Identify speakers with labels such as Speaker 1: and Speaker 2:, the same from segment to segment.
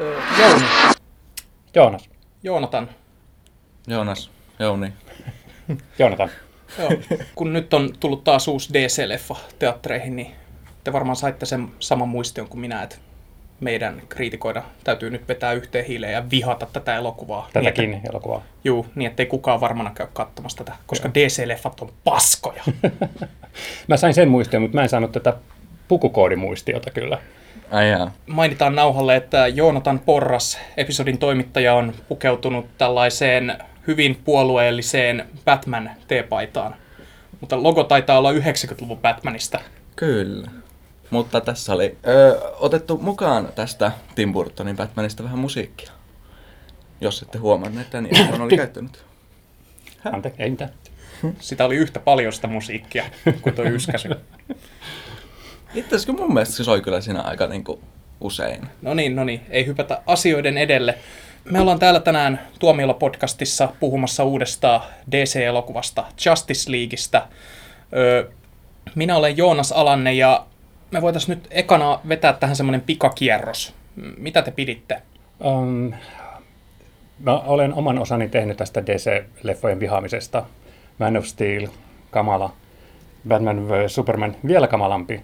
Speaker 1: Jouni.
Speaker 2: Joonas.
Speaker 1: Joonatan.
Speaker 3: Joonas, Jouni.
Speaker 2: Joonatan.
Speaker 1: Joo. Kun nyt on tullut taas uusi DC-leffa teattereihin, niin te varmaan saitte sen saman muistion kuin minä, että meidän kriitikoida täytyy nyt vetää yhteen hiileen ja vihata tätä elokuvaa.
Speaker 2: Tätäkin
Speaker 1: Niin, että,
Speaker 2: elokuvaa.
Speaker 1: juu, niin ettei kukaan varmana käy katsomassa tätä, koska DC-leffat on paskoja.
Speaker 2: Mä sain sen muistion, mutta mä en saanut tätä pukukoodimuistiota kyllä.
Speaker 3: Ai jaa.
Speaker 1: Mainitaan nauhalle, että Joonatan Porras, episodin toimittaja, on pukeutunut tällaiseen hyvin puolueelliseen Batman-teepaitaan. Mutta logo taitaa olla 90-luvun Batmanista.
Speaker 3: Kyllä. Mutta tässä oli ö, otettu mukaan tästä Tim Burtonin Batmanista vähän musiikkia. Jos ette huomanneet, niin hän oli käyttänyt.
Speaker 2: Anteeksi, ei mitään.
Speaker 1: Sitä oli yhtä paljon sitä musiikkia kuin tuo yskäsy.
Speaker 3: Itse asiassa mun mielestä se soi kyllä siinä aika niinku usein.
Speaker 1: No niin, no niin, ei hypätä asioiden edelle. Me ollaan täällä tänään Tuomiolla podcastissa puhumassa uudesta DC-elokuvasta, Justice Leagueista. Öö, minä olen Joonas Alanne ja me voitaisiin nyt ekana vetää tähän semmoinen pikakierros. Mitä te piditte?
Speaker 2: Um, mä olen oman osani tehnyt tästä DC-leffojen vihaamisesta. Man of Steel, kamala. Batman vs. Superman, vielä kamalampi.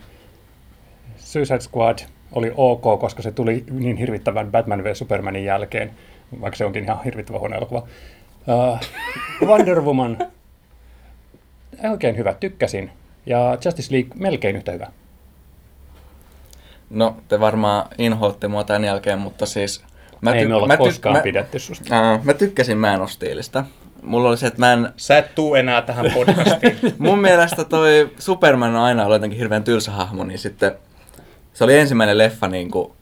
Speaker 2: Suicide Squad oli ok, koska se tuli niin hirvittävän Batman vs. Supermanin jälkeen, vaikka se onkin ihan hirvittävä huono elokuva. Uh, Wonder Woman, oikein hyvä, tykkäsin. Ja Justice League melkein yhtä hyvä.
Speaker 3: No, te varmaan inhoatte mua tämän jälkeen, mutta siis... Mä
Speaker 2: Ei
Speaker 3: ty-
Speaker 2: me olla
Speaker 3: mä ty-
Speaker 2: koskaan
Speaker 3: mä,
Speaker 2: pidetty susta.
Speaker 3: Ää, mä tykkäsin Man of Steelistä. Mulla oli se, että mä en,
Speaker 1: Sä et tuu enää tähän podcastiin.
Speaker 3: mun mielestä toi Superman on aina ollut jotenkin hirveän tylsä hahmo, niin sitten se oli ensimmäinen leffa, niin kuin,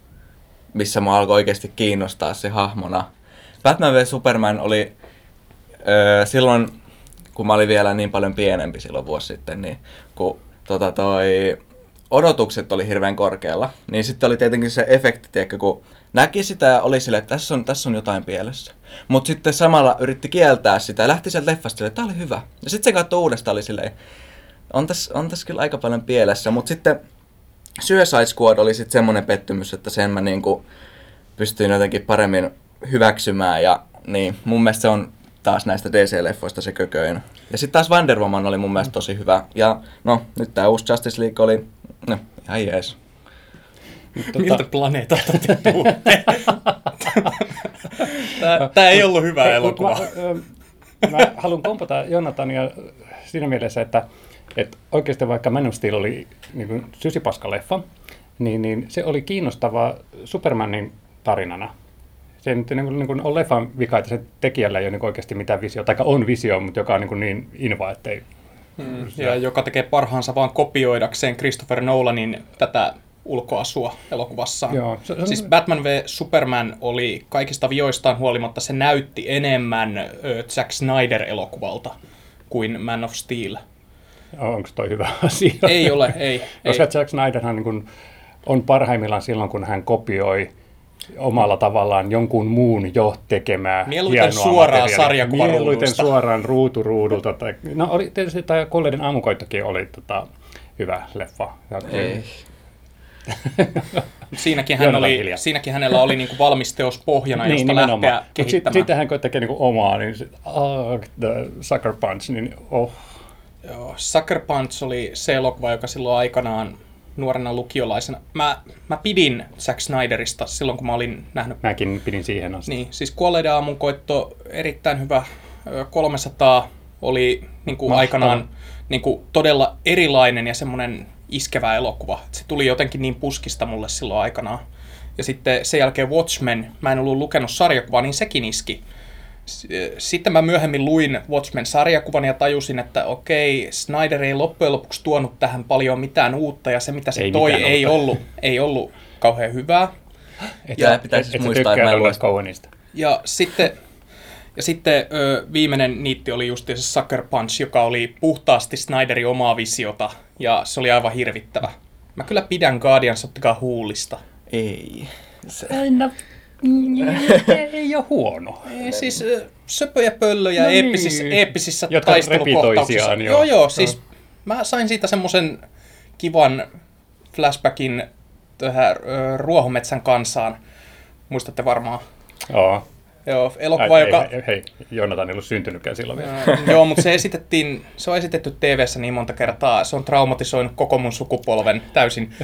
Speaker 3: missä mua alkoi oikeasti kiinnostaa se hahmona. Batman vs. Superman oli öö, silloin, kun mä olin vielä niin paljon pienempi silloin vuosi sitten, niin kun tota, toi, odotukset oli hirveän korkealla, niin sitten oli tietenkin se efekti, tiedätkö, kun näki sitä ja oli silleen, että tässä on, tässä on jotain pielessä. Mutta sitten samalla yritti kieltää sitä ja lähti sieltä leffasta että tämä oli hyvä. Ja sitten se katsoi uudestaan oli silleen, on tässä, on tässä kyllä aika paljon pielessä, mutta sitten Suicide Squad oli sitten semmoinen pettymys, että sen mä niinku pystyin jotenkin paremmin hyväksymään ja niin, mun mielestä se on taas näistä DC-leffoista se kököin. Ja sitten taas Wonder Woman oli mun mielestä tosi hyvä. Ja no, nyt tää uusi Justice League oli, no, ihan jees.
Speaker 1: Miltä planeetalta te tuutte? Tää, tää ei ollut hyvä elokuva.
Speaker 2: Mä, mä haluan kompata Jonatania siinä mielessä, että, että oikeasti vaikka Man of Steel oli niin kuin sysipaska-leffa, niin, niin se oli kiinnostava Supermanin tarinana. Se nyt niin kuin, niin kuin on leffan vika, että se tekijällä ei ole niin oikeasti mitään visio, tai on visio, mutta joka on niin, kuin niin inva, ettei...
Speaker 1: Mm, ja joka tekee parhaansa vaan kopioidakseen Christopher Nolanin tätä ulkoasua elokuvassaan.
Speaker 2: Joo, se- se
Speaker 1: Siis Batman v Superman oli kaikista vioistaan huolimatta, se näytti enemmän Zack Snyder-elokuvalta kuin Man of Steel.
Speaker 2: Onko toi hyvä asia?
Speaker 1: Ei ole, ei. ei.
Speaker 2: Koska Zack Snyderhan niin on parhaimmillaan silloin, kun hän kopioi omalla tavallaan jonkun muun jo tekemää
Speaker 1: Mieluiten suoraan
Speaker 2: materiaalia.
Speaker 1: sarjakuvaruudusta.
Speaker 2: Mieluiten suoraan ruuturuudulta. Tai, no oli tietysti tämä Kolleiden aamukoittokin oli tota, hyvä leffa. Ja,
Speaker 3: Ei.
Speaker 1: Siinäkin, hän oli,
Speaker 2: hiljaa.
Speaker 1: siinäkin hänellä oli niinku valmis teos pohjana, josta lähteä
Speaker 2: Mutta sit,
Speaker 1: kehittämään.
Speaker 2: sitten hän tekee niinku omaa, niin sit, ah, the Sucker Punch, niin oh.
Speaker 1: Joo, Sucker Punch oli se elokuva, joka silloin aikanaan nuorena lukiolaisena. Mä, mä pidin Zack Snyderista silloin, kun mä olin nähnyt
Speaker 2: Mäkin pidin siihen asti.
Speaker 1: Niin, siis Kuolleiden aamunkoitto, erittäin hyvä. Ö, 300 oli niin kuin
Speaker 2: Mahtava.
Speaker 1: aikanaan niin kuin todella erilainen ja semmoinen iskevä elokuva. Se tuli jotenkin niin puskista mulle silloin aikanaan. Ja sitten sen jälkeen Watchmen, mä en ollut lukenut sarjakuvaa, niin sekin iski. Sitten mä myöhemmin luin Watchmen-sarjakuvan ja tajusin, että okei, Snyder ei loppujen lopuksi tuonut tähän paljon mitään uutta, ja se mitä se
Speaker 2: Ei
Speaker 1: toi ei
Speaker 2: uutta.
Speaker 1: ollut, ei ollut kauhean hyvää.
Speaker 2: Et,
Speaker 3: Ja pitäisi
Speaker 2: et, et
Speaker 3: muistaa, että
Speaker 2: tykkää
Speaker 3: mä en.
Speaker 1: Ja sitten, ja sitten ö, viimeinen niitti oli just se Sucker Punch, joka oli puhtaasti Snyderin omaa visiota, ja se oli aivan hirvittävä. Mä kyllä pidän Guardians of the Huulista.
Speaker 3: Ei. Se,
Speaker 2: Aina ei ole huono.
Speaker 1: Ei, siis söpöjä pöllöjä
Speaker 2: No
Speaker 1: no
Speaker 2: niin.
Speaker 1: eeppisissä, eeppisissä
Speaker 2: Jotka
Speaker 1: taistelukohtauksissa. joo,
Speaker 2: joo.
Speaker 1: joo, siis mä sain siitä semmoisen kivan flashbackin tähän Ruohometsän kansaan. Muistatte varmaan.
Speaker 2: Joo.
Speaker 1: Joo, elokuva,
Speaker 2: Ai,
Speaker 1: joka...
Speaker 2: Hei, hei, Jonathan ei ollut syntynytkään silloin vielä.
Speaker 1: Joo, mutta se esitettiin, se on esitetty tv niin monta kertaa, se on traumatisoinut koko mun sukupolven täysin.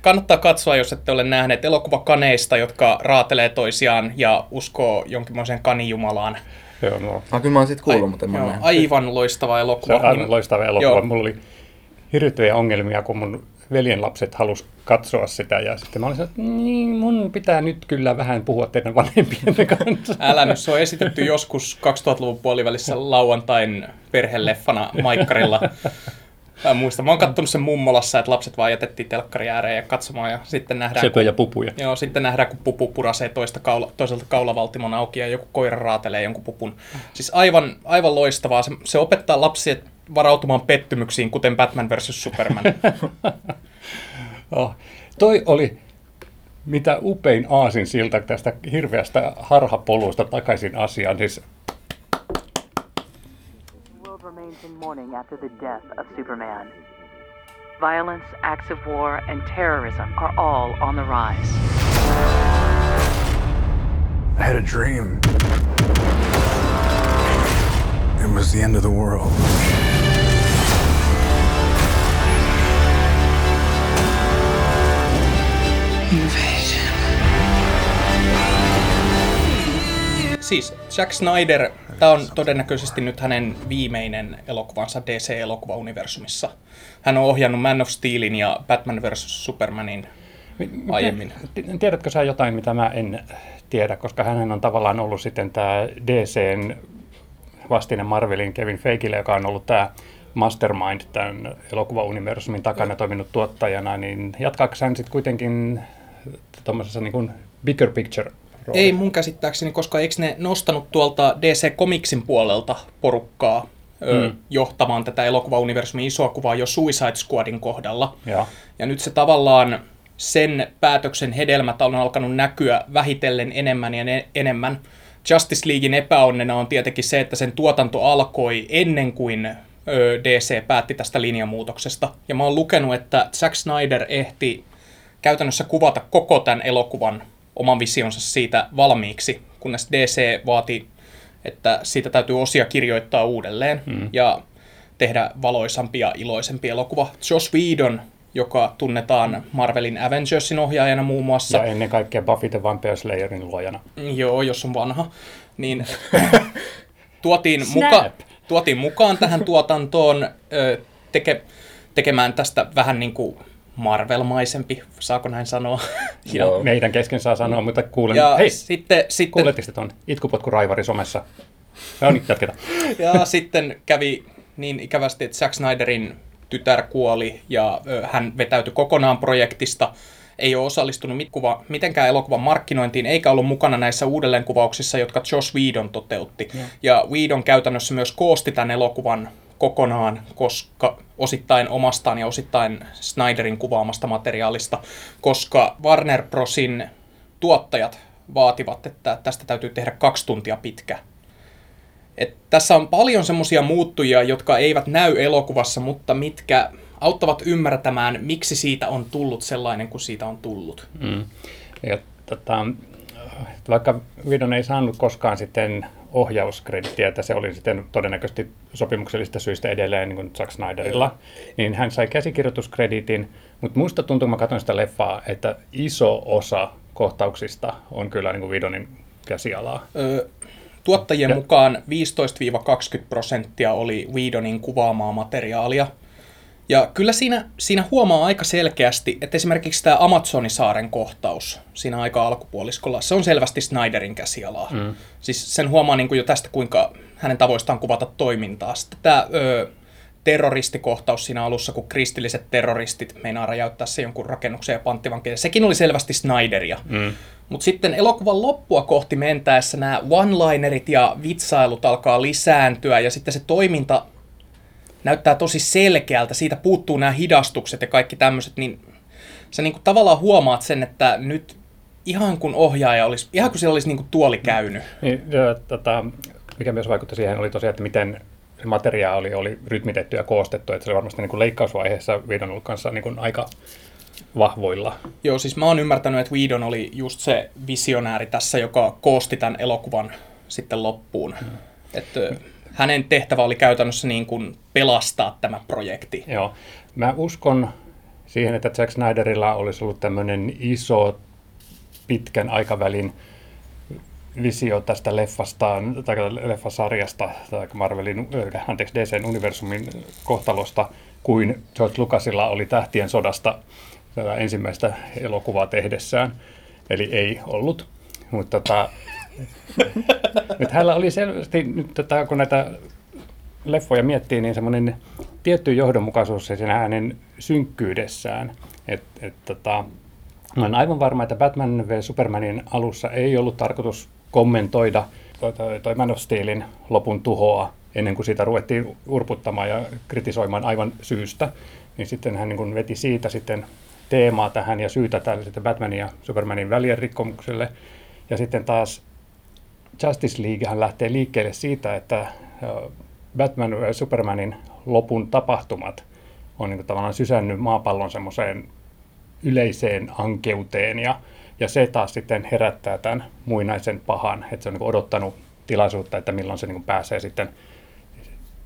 Speaker 1: Kannattaa katsoa, jos ette ole nähneet elokuva kaneista, jotka raatelee toisiaan ja uskoo jonkinmoiseen kanijumalaan.
Speaker 2: Joo, no.
Speaker 3: Ah, kyllä mä oon siitä kuullut, mutta en mä
Speaker 1: Joo,
Speaker 3: näe.
Speaker 1: aivan loistava
Speaker 2: Se
Speaker 1: elokuva.
Speaker 2: on aivan loistava elokuva.
Speaker 1: Joo.
Speaker 2: Mulla oli hirvittäviä ongelmia, kun mun veljen lapset halus katsoa sitä. Ja sitten mä olin sanonut, että niin, mun pitää nyt kyllä vähän puhua teidän vanhempienne kanssa.
Speaker 1: Älä nyt, se on esitetty joskus 2000-luvun puolivälissä lauantain perheleffana Maikkarilla. Mä muistan, mä oon kattonut sen mummolassa, että lapset vaan jätettiin telkkari ääreen ja katsomaan ja sitten nähdään,
Speaker 2: Söpö ja pupuja.
Speaker 1: Joo, sitten nähdään, kun pupu purasee toista kaula, toiselta kaulavaltimon auki ja joku koira raatelee jonkun pupun. Siis aivan, aivan loistavaa. Se, se opettaa lapsia varautumaan pettymyksiin, kuten Batman vs. Superman.
Speaker 2: Oh. Toi oli mitä upein aasin siltä tästä hirveästä harhapolusta takaisin asiaan. Siis
Speaker 4: remains in mourning after the death of Superman. Violence, acts of war, and terrorism are all on the rise.
Speaker 5: I had a dream. It was the end of the world.
Speaker 6: Invasion.
Speaker 1: Siis Zack Snyder, tämä on todennäköisesti nyt hänen viimeinen elokuvansa DC-elokuvauniversumissa. Hän on ohjannut Man of Steelin ja Batman vs. Supermanin aiemmin.
Speaker 2: Ti- Tiedätkö sä jotain, mitä mä en tiedä, koska hän on tavallaan ollut sitten tämä DCn vastine Marvelin Kevin Feigille, joka on ollut tämä mastermind tämän elokuvauniversumin takana toiminut tuottajana, niin jatkaako hän sitten kuitenkin tuommoisessa niin bigger picture roolissa?
Speaker 1: Ei mun käsittääkseni, koska eikö ne nostanut tuolta DC Comicsin puolelta porukkaa ö,
Speaker 2: Mm.
Speaker 1: johtamaan tätä elokuvauniversumin isoa kuvaa jo Suicide Squadin kohdalla.
Speaker 2: Joo.
Speaker 1: Ja nyt se tavallaan sen päätöksen hedelmät on alkanut näkyä vähitellen enemmän ja ne, enemmän. Justice Leaguein epäonnena on tietenkin se, että sen tuotanto alkoi ennen kuin ö, DC päätti tästä linjamuutoksesta. Ja mä oon lukenut, että Zack Snyder ehti käytännössä kuvata koko tämän elokuvan oman visionsa siitä valmiiksi, kunnes DC vaati, että siitä täytyy osia kirjoittaa uudelleen mm. ja tehdä valoisampi ja iloisempi elokuva. Joss Whedon, joka tunnetaan Marvelin Avengersin ohjaajana muun muassa,
Speaker 2: Ja ennen kaikkea Buffy the Vampire Slayerin luojana.
Speaker 1: Joo, jos on vanha. Niin tuotiin, muka, tuotiin mukaan tähän tuotantoon teke, tekemään tästä vähän niin kuin Marvel-maisempi, saako näin sanoa? ja,
Speaker 3: Joo.
Speaker 2: Meidän kesken saa sanoa, mutta kuulen.
Speaker 1: ja
Speaker 2: Hei,
Speaker 1: sitten, sitten,
Speaker 2: kuuletteko te tuon itkupotkuraivari somessa? No niin, jatketaan.
Speaker 1: ja sitten kävi niin ikävästi, että Zack Snyderin tytär kuoli ja ö, hän vetäytyi kokonaan projektista. Ei ole osallistunut mit- kuva, mitenkään elokuvan markkinointiin, eikä ollut mukana näissä uudelleenkuvauksissa, jotka Josh Whedon toteutti. Ja Whedon käytännössä myös koosti tämän elokuvan kokonaan, koska osittain omastaan ja osittain Snyderin kuvaamasta materiaalista, koska Warner Brosin tuottajat vaativat, että tästä täytyy tehdä kaksi tuntia pitkä et tässä on paljon semmoisia muuttujia, jotka eivät näy elokuvassa, mutta mitkä auttavat ymmärtämään, miksi siitä on tullut sellainen kuin siitä on tullut.
Speaker 2: Mm. Ja, tota, vaikka Vidon ei saanut koskaan sitten ohjauskredittiä, että se oli sitten todennäköisesti sopimuksellisista syistä edelleen niin kuin Zack Snyderilla, niin hän sai käsikirjoituskreditin, mutta muista tuntuu, kun mä katsoin sitä leffaa, että iso osa kohtauksista on kyllä niin kuin Vidonin käsialaa.
Speaker 1: Ö, tuottajien
Speaker 2: Ja-
Speaker 1: mukaan 15-20 prosenttia oli Whedonin kuvaamaa materiaalia. Ja kyllä siinä, siinä huomaa aika selkeästi, että esimerkiksi tämä Amazonisaaren kohtaus siinä aika alkupuoliskolla, se on selvästi Snyderin käsialaa. Mm. Siis sen huomaa niin kuin jo tästä, kuinka hänen tavoistaan kuvata toimintaa. Sitten tämä ö, terroristikohtaus siinä alussa, kun kristilliset terroristit meinaa räjäyttää se jonkun rakennuksen ja panttivankin. Sekin oli selvästi Snyderia. Mm. Mutta sitten elokuvan loppua kohti mentäessä nämä one-linerit ja vitsailut alkaa lisääntyä ja sitten se toiminta näyttää tosi selkeältä. Siitä puuttuu nämä hidastukset ja kaikki tämmöiset, niin sä niinku tavallaan huomaat sen, että nyt ihan kun ohjaaja olisi, ihan kun siellä olisi niinku tuoli käynyt.
Speaker 2: Niin, ja, tota, mikä myös vaikutti siihen oli tosiaan, että miten se materiaali oli rytmitetty ja koostettu, että se oli varmasti niin kuin leikkausvaiheessa Vidon ollut kanssa niin kuin aika vahvoilla.
Speaker 1: Joo, siis mä oon ymmärtänyt, että Whedon oli just se visionääri tässä, joka koosti tämän elokuvan sitten loppuun. Hmm. Että hänen tehtävä oli käytännössä niin kuin pelastaa tämä projekti.
Speaker 2: Joo. Mä uskon siihen, että Zack Snyderilla olisi ollut tämmöinen iso pitkän aikavälin visio tästä leffasta, tai leffasarjasta, tai Marvelin, äh, anteeksi, DCn universumin kohtalosta, kuin George Lucasilla oli Tähtien sodasta tätä ensimmäistä elokuvaa tehdessään. Eli ei ollut. Mutta tota, nyt hänellä oli selvästi, nyt tota, kun näitä leffoja miettii, niin semmoinen tietty johdonmukaisuus siinä hänen synkkyydessään. Et, et, tota, mä olen aivan varma, että Batman v Supermanin alussa ei ollut tarkoitus kommentoida toi, Man of Steelin lopun tuhoa ennen kuin sitä ruvettiin urputtamaan ja kritisoimaan aivan syystä. Niin sitten hän niin kuin veti siitä sitten teemaa tähän ja syytä tälle sitten Batmanin ja Supermanin välien rikkomukselle. Ja sitten taas Justice League hän lähtee liikkeelle siitä, että Batman ja Supermanin lopun tapahtumat on niin kuin tavallaan sysännyt maapallon semmoiseen yleiseen ankeuteen ja, ja se taas sitten herättää tämän muinaisen pahan, että se on niin odottanut tilaisuutta, että milloin se niin pääsee sitten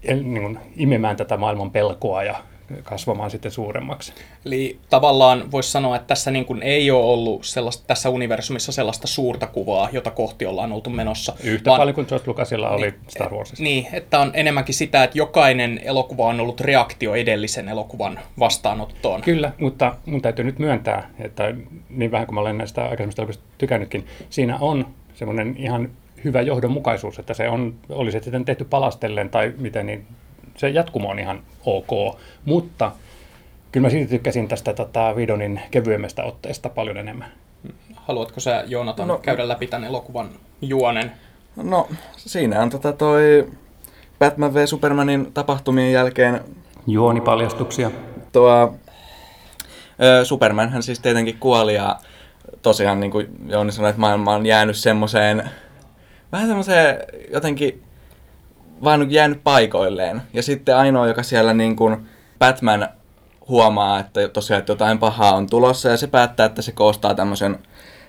Speaker 2: niin imemään tätä maailman pelkoa ja kasvamaan sitten suuremmaksi.
Speaker 1: Eli tavallaan voisi sanoa, että tässä niin kuin ei ole ollut sellaista, tässä universumissa sellaista suurta kuvaa, jota kohti ollaan oltu menossa.
Speaker 2: Yhtä vaan, paljon kuin George Lucasilla oli
Speaker 1: niin,
Speaker 2: Star Warsissa.
Speaker 1: Niin, että on enemmänkin sitä, että jokainen elokuva on ollut reaktio edellisen elokuvan vastaanottoon.
Speaker 2: Kyllä, mutta mun täytyy nyt myöntää, että niin vähän kuin mä olen näistä aikaisemmista elokuvista tykännytkin, siinä on semmoinen ihan hyvä johdonmukaisuus, että se on, oli se sitten tehty palastellen tai miten, niin se jatkumo on ihan ok, mutta kyllä mä siitä tykkäsin tästä tota, Vidonin kevyemmästä otteesta paljon enemmän.
Speaker 1: Haluatko sä, Joonatan, no, käydä läpi tämän elokuvan juonen?
Speaker 3: No, siinä on tota toi Batman v Supermanin tapahtumien jälkeen...
Speaker 2: Juonipaljastuksia.
Speaker 3: Tuo, ö, Superman siis tietenkin kuoli ja tosiaan niin kuin Jouni sanoi, että maailma on jäänyt semmoiseen, vähän semmoiseen jotenkin vaan jäänyt paikoilleen. Ja sitten ainoa, joka siellä niin kuin Batman huomaa, että tosiaan että jotain pahaa on tulossa ja se päättää, että se koostaa tämmöisen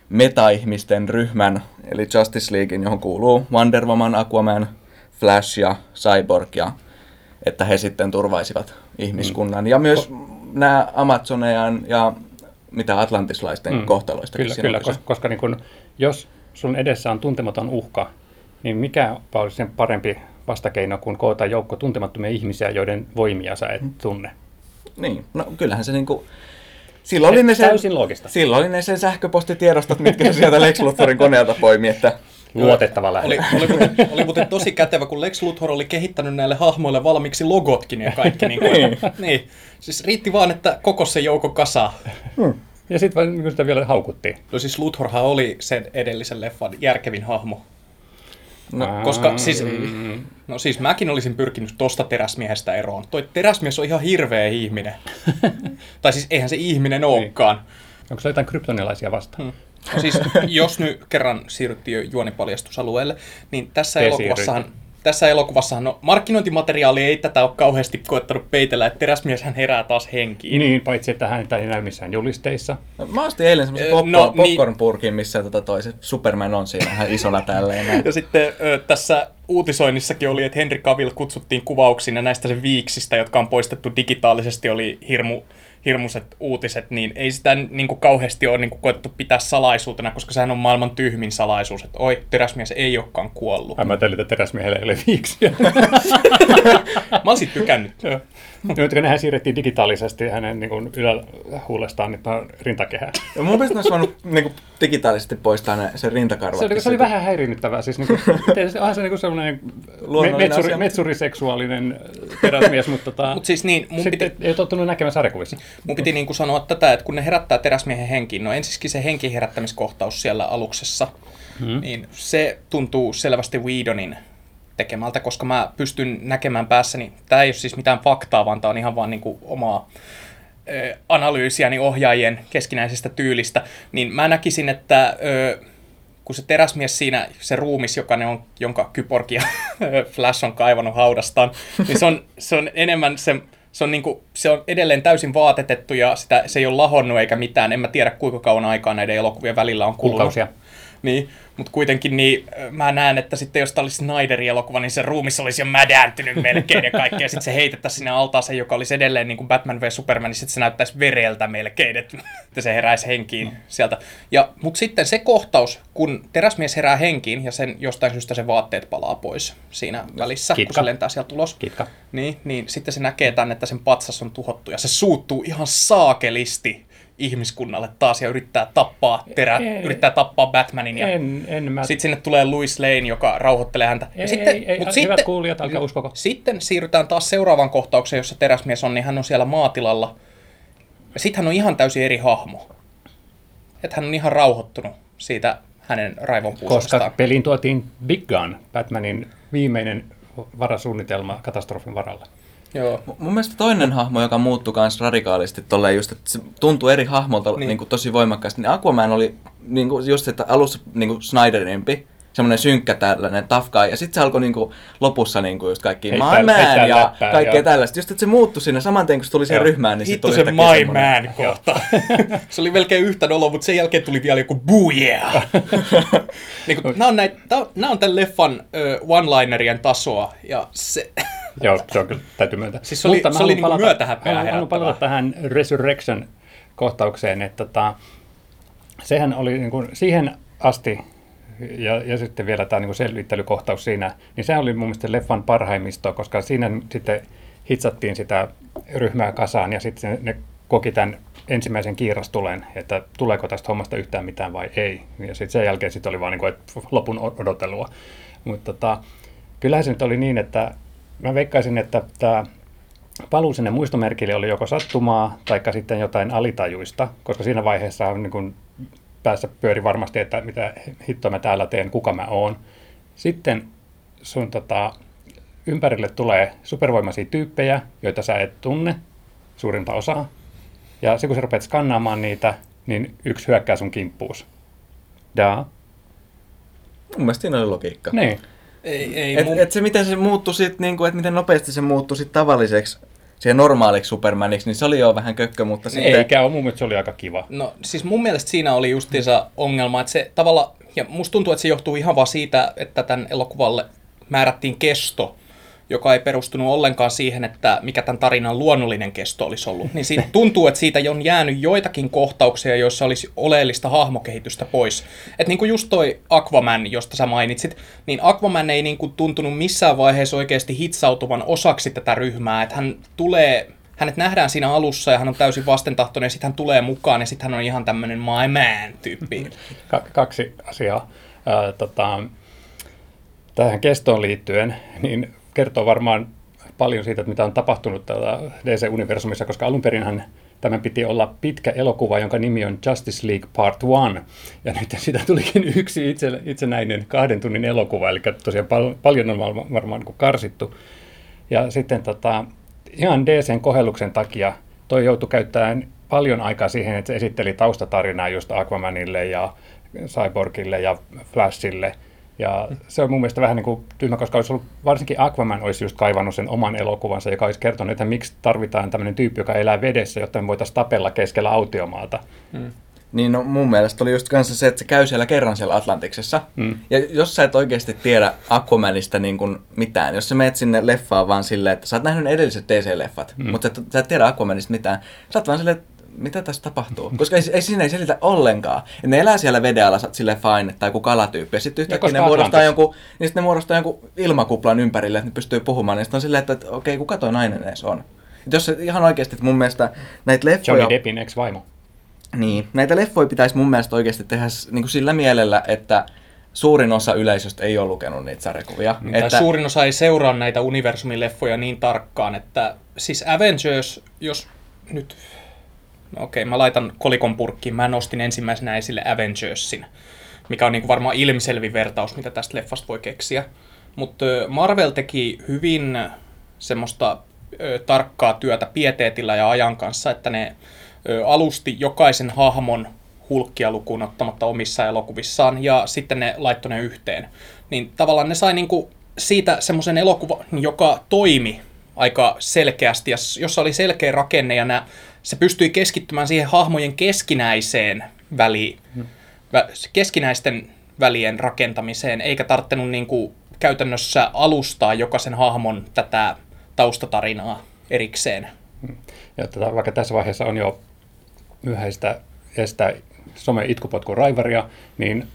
Speaker 3: meta-ihmisten ryhmän, eli Justice Leaguein, johon kuuluu Wonder Woman, Aquaman, Flash ja Cyborg, ja että he sitten turvaisivat ihmiskunnan. Mm. Ja myös Ko- nämä Amazonejan ja mitä atlantislaisten mm. kohtaloista.
Speaker 2: Kyllä, kyllä koska, koska niin kun, jos sun edessä on tuntematon uhka, niin mikä olisi sen parempi vastakeino kuin koota joukko tuntemattomia ihmisiä, joiden voimia sä et tunne.
Speaker 3: Niin, no kyllähän se niinku... Silloin oli ne
Speaker 2: sen, täysin loogista.
Speaker 3: Silloin oli ne sen sähköpostitiedostot, mitkä se sieltä Lex Luthorin koneelta poimi, että
Speaker 2: luotettava lähde.
Speaker 1: Oli, oli, muuten, oli muuten tosi kätevä, kun Lex Luthor oli kehittänyt näille hahmoille valmiiksi logotkin ja kaikki. Niin, kuin, niin. niin. Siis riitti vaan, että koko se joukko kasa.
Speaker 2: Hmm. Ja sitten sitä vielä haukuttiin.
Speaker 1: No siis Luthorhan oli sen edellisen leffan järkevin hahmo. No, koska siis, no siis mäkin olisin pyrkinyt tosta teräsmiehestä eroon. Toi teräsmies on ihan hirveä ihminen. tai siis eihän se ihminen niin. olekaan.
Speaker 2: Onko se jotain kryptonilaisia vastaan? Hmm.
Speaker 1: No siis jos nyt kerran siirryttiin jo juonipaljastusalueelle, niin tässä elokuvassahan, tässä elokuvassahan no, markkinointimateriaali ei tätä ole kauheasti koettanut peitellä, että teräsmieshän herää taas henkiin.
Speaker 2: Niin, paitsi että hän ei näy missään julisteissa.
Speaker 3: No, mä ostin eilen semmoisen popcorn, no, popcorn-purkin, missä tota toiset Superman on siinä ihan isona tälleen.
Speaker 1: ja sitten ö, tässä uutisoinnissakin oli, että Henry Cavill kutsuttiin kuvauksiin ja näistä sen viiksistä, jotka on poistettu digitaalisesti, oli hirmu hirmuiset uutiset, niin ei sitä niin kuin kauheasti ole niin kuin koettu pitää salaisuutena, koska sehän on maailman tyhmin salaisuus, että oi, teräsmies ei olekaan kuollut.
Speaker 2: Ai mä ajattelin, että teräsmiehellä ei ole viiksiä.
Speaker 1: mä olisin tykännyt.
Speaker 2: Nyt kun nehän siirrettiin digitaalisesti hänen niin kuin ylähuulestaan niin rintakehään.
Speaker 3: Ja mun mielestä olisi voinut niin kuin, digitaalisesti poistaa ne, sen rintakarvat.
Speaker 2: Se oli, se oli vähän häirinnyttävää. Siis, niin kuin, onhan se niin kuin sellainen metsuri, metsuriseksuaalinen teräsmies, mutta tota,
Speaker 1: Mut siis niin, mun
Speaker 2: piti... ei ole tottunut näkemään sarjakuvissa.
Speaker 1: Mun piti niin kuin sanoa tätä, että kun ne herättää teräsmiehen henkiin, no ensiskin se henkiherättämiskohtaus siellä aluksessa, hmm. niin se tuntuu selvästi Whedonin tekemältä, koska mä pystyn näkemään päässäni, tämä ei ole siis mitään faktaa, vaan tämä on ihan vaan niin kuin omaa analyysiäni ohjaajien keskinäisestä tyylistä, niin mä näkisin, että kun se teräsmies siinä, se ruumis, joka ne on, jonka Kyborg ja Flash on kaivannut haudastaan, niin se on, se on enemmän se, Se on, niinku, se on edelleen täysin vaatetettu ja sitä, se ei ole lahonnut eikä mitään. En mä tiedä kuinka kauan aikaa näiden elokuvien välillä on kulunut.
Speaker 2: Kuukausia.
Speaker 1: Niin, mutta kuitenkin niin äh, mä näen, että sitten jos tämä olisi Snyderin elokuva, niin se ruumis olisi jo mädääntynyt melkein ja kaikkea. Ja sitten se heitettäisiin sinne altaaseen, joka olisi edelleen niin kuin Batman v Superman, niin sitten se näyttäisi vereltä melkein, että, se heräisi henkiin sieltä. Ja, mutta sitten se kohtaus, kun teräsmies herää henkiin ja sen jostain syystä se vaatteet palaa pois siinä välissä,
Speaker 2: Kitka.
Speaker 1: kun se lentää sieltä ulos.
Speaker 2: Kitka.
Speaker 1: Niin, niin sitten se näkee tänne, että sen patsas on tuhottu ja se suuttuu ihan saakelisti ihmiskunnalle taas ja yrittää tappaa, terä,
Speaker 2: Ei.
Speaker 1: yrittää tappaa Batmanin. Ja
Speaker 2: En, en mä...
Speaker 1: sitten sinne tulee Louis Lane, joka rauhoittelee häntä.
Speaker 2: Ei, ei, ei, hyvät kuulijat, älkää uskoko.
Speaker 1: Sitten siirrytään taas seuraavaan kohtaukseen, jossa teräsmies on, niin hän on siellä maatilalla. Ja sitten hän on ihan täysin eri hahmo. Että hän on ihan rauhoittunut siitä hänen raivon
Speaker 2: Koska peliin tuotiin Big Gun, Batmanin viimeinen varasuunnitelma katastrofin varalle.
Speaker 1: Joo.
Speaker 3: M- Mun mielestä toinen hahmo, joka muuttui myös radikaalisti tolleen just, että se tuntui eri hahmolta
Speaker 1: Niin.
Speaker 3: niin. Kuin, tosi voimakkaasti, niin Aquaman oli niin kuin, just, että alussa niin kuin Snyderimpi, semmoinen synkkä tällainen guy, ja sitten se alkoi niin kuin, lopussa niin kuin, just kaikki my man
Speaker 2: heittää
Speaker 3: ja
Speaker 2: läppää,
Speaker 3: kaikkea
Speaker 2: joo.
Speaker 3: tällaista. Just, että se muuttui siinä saman tien, kun se tuli siihen
Speaker 2: Joo.
Speaker 3: ryhmään, niin
Speaker 1: Hitto
Speaker 3: sitten
Speaker 1: se
Speaker 3: tuli
Speaker 1: my
Speaker 3: semmoinen-
Speaker 1: man kohta. se oli melkein yhtä nolo, mutta sen jälkeen tuli vielä joku boo yeah. niin kuin, nämä, on näitä, nämä on tämän leffan ö, one-linerien tasoa. Ja se,
Speaker 2: Joo, se on kyllä, täytyy myöntää.
Speaker 1: Siis se oli-
Speaker 2: mä
Speaker 1: se oli niinku myötähäpeää
Speaker 2: haluan- Haluan palata tähän Resurrection-kohtaukseen, että tota, sehän oli niin kuin siihen asti, ja, ja sitten vielä tämä niin kuin selvittelykohtaus siinä, niin se oli mun mielestä leffan parhaimmistoa, koska siinä sitten hitsattiin sitä ryhmää kasaan, ja sitten ne koki tämän ensimmäisen kiirastulen, että tuleeko tästä hommasta yhtään mitään vai ei. Ja sitten sen jälkeen sitten oli vaan niin kuin, että lopun odottelua. Mutta tota, kyllähän se nyt oli niin, että mä veikkaisin, että tämä paluu sinne muistomerkille oli joko sattumaa tai sitten jotain alitajuista, koska siinä vaiheessa on niin päässä pyöri varmasti, että mitä hittoa mä täällä teen, kuka mä oon. Sitten sun tota, ympärille tulee supervoimaisia tyyppejä, joita sä et tunne, suurinta osaa. Ja se kun sä rupeat skannaamaan niitä, niin yksi hyökkää sun kimppuus. Daa.
Speaker 3: Mun mielestä siinä oli logiikka.
Speaker 2: Niin.
Speaker 1: Ei, ei
Speaker 3: Et,
Speaker 1: mun,
Speaker 3: et se miten se muuttui sit, niinku, että miten nopeasti se muuttui sit tavalliseksi, siihen normaaliksi Supermaniksi, niin se oli jo vähän kökkö, mutta sitten...
Speaker 2: Eikä ole, mun mielestä se oli aika kiva.
Speaker 1: No siis mun mielestä siinä oli justiinsa ongelma, että se tavalla, ja musta tuntuu, että se johtuu ihan vaan siitä, että tämän elokuvalle määrättiin kesto, joka ei perustunut ollenkaan siihen, että mikä tämän tarinan luonnollinen kesto olisi ollut. Niin siitä tuntuu, että siitä on jäänyt joitakin kohtauksia, joissa olisi oleellista hahmokehitystä pois. Että niin kuin just toi Aquaman, josta sä mainitsit, niin Aquaman ei niin kuin tuntunut missään vaiheessa oikeasti hitsautuvan osaksi tätä ryhmää. Että hän tulee, hänet nähdään siinä alussa ja hän on täysin vastentahtoinen ja sitten hän tulee mukaan ja sitten hän on ihan tämmöinen my man-tyyppi.
Speaker 2: Ka- kaksi asiaa. Ää, tota, tähän kestoon liittyen, niin kertoo varmaan paljon siitä, mitä on tapahtunut täällä DC-universumissa, koska alun perinhän tämän piti olla pitkä elokuva, jonka nimi on Justice League Part 1. Ja nyt siitä tulikin yksi itse, itsenäinen kahden tunnin elokuva, eli tosiaan pal- paljon on varmaan, varmaan niin karsittu. Ja sitten tota, ihan DCn kohelluksen takia toi joutui käyttämään paljon aikaa siihen, että se esitteli taustatarinaa just Aquamanille ja Cyborgille ja Flashille. Ja se on mun mielestä vähän niin kuin tyhmä, koska olisi ollut, varsinkin Aquaman olisi just kaivannut sen oman elokuvansa, joka olisi kertonut, että miksi tarvitaan tämmöinen tyyppi, joka elää vedessä, jotta me voitaisiin tapella keskellä autiomaata.
Speaker 3: Niin no, mun mielestä oli just kanssa se, että se käy siellä kerran siellä Atlantiksessa. Mm. Ja jos sä et oikeasti tiedä Aquamanista niin kuin mitään, jos sä meet sinne leffaan vaan silleen, että sä oot nähnyt edelliset DC-leffat, mm. mutta sä, et- sä et tiedä Aquamanista mitään, sä oot vaan silleen, että mitä tässä tapahtuu? Koska ei, ei siinä ei selitä ollenkaan. Et ne elää siellä veden alla sille fine, tai joku kalatyyppi. Ja sitten yhtäkkiä ne muodostaa,
Speaker 2: Atlantis.
Speaker 3: jonkun, niin ne muodostaa jonkun ilmakuplan ympärille, että ne pystyy puhumaan. Ja sitten on silleen, että, että okei, kuka toi nainen edes on? Et jos ihan oikeasti, että mun mielestä näitä leffoja...
Speaker 2: Johnny Deppin ex-vaimo.
Speaker 3: Niin, näitä leffoja pitäisi mun mielestä oikeasti tehdä niin kuin sillä mielellä, että suurin osa yleisöstä ei ole lukenut niitä sarjakuvia.
Speaker 1: Että...
Speaker 3: Että,
Speaker 1: Suurin osa ei seuraa näitä universumin leffoja niin tarkkaan, että siis Avengers, jos nyt, no okei, mä laitan kolikon purkkiin, mä nostin ensimmäisenä esille Avengersin, mikä on niin kuin varmaan ilmiselvin vertaus, mitä tästä leffasta voi keksiä. Mutta Marvel teki hyvin semmoista ö, tarkkaa työtä pieteetillä ja ajan kanssa, että ne ö, alusti jokaisen hahmon hulkkia lukuun ottamatta omissa elokuvissaan, ja sitten ne laittoi ne yhteen. Niin tavallaan ne sai niinku siitä semmoisen elokuvan, joka toimi aika selkeästi, ja jossa oli selkeä rakenne, ja nää, se pystyi keskittymään siihen hahmojen keskinäiseen väliin, vä, keskinäisten välien rakentamiseen, eikä tarttenut niin kuin käytännössä alustaa jokaisen hahmon tätä taustatarinaa erikseen.
Speaker 2: Ja tota, vaikka tässä vaiheessa on jo myöhäistä estää some itkupotku raivaria, niin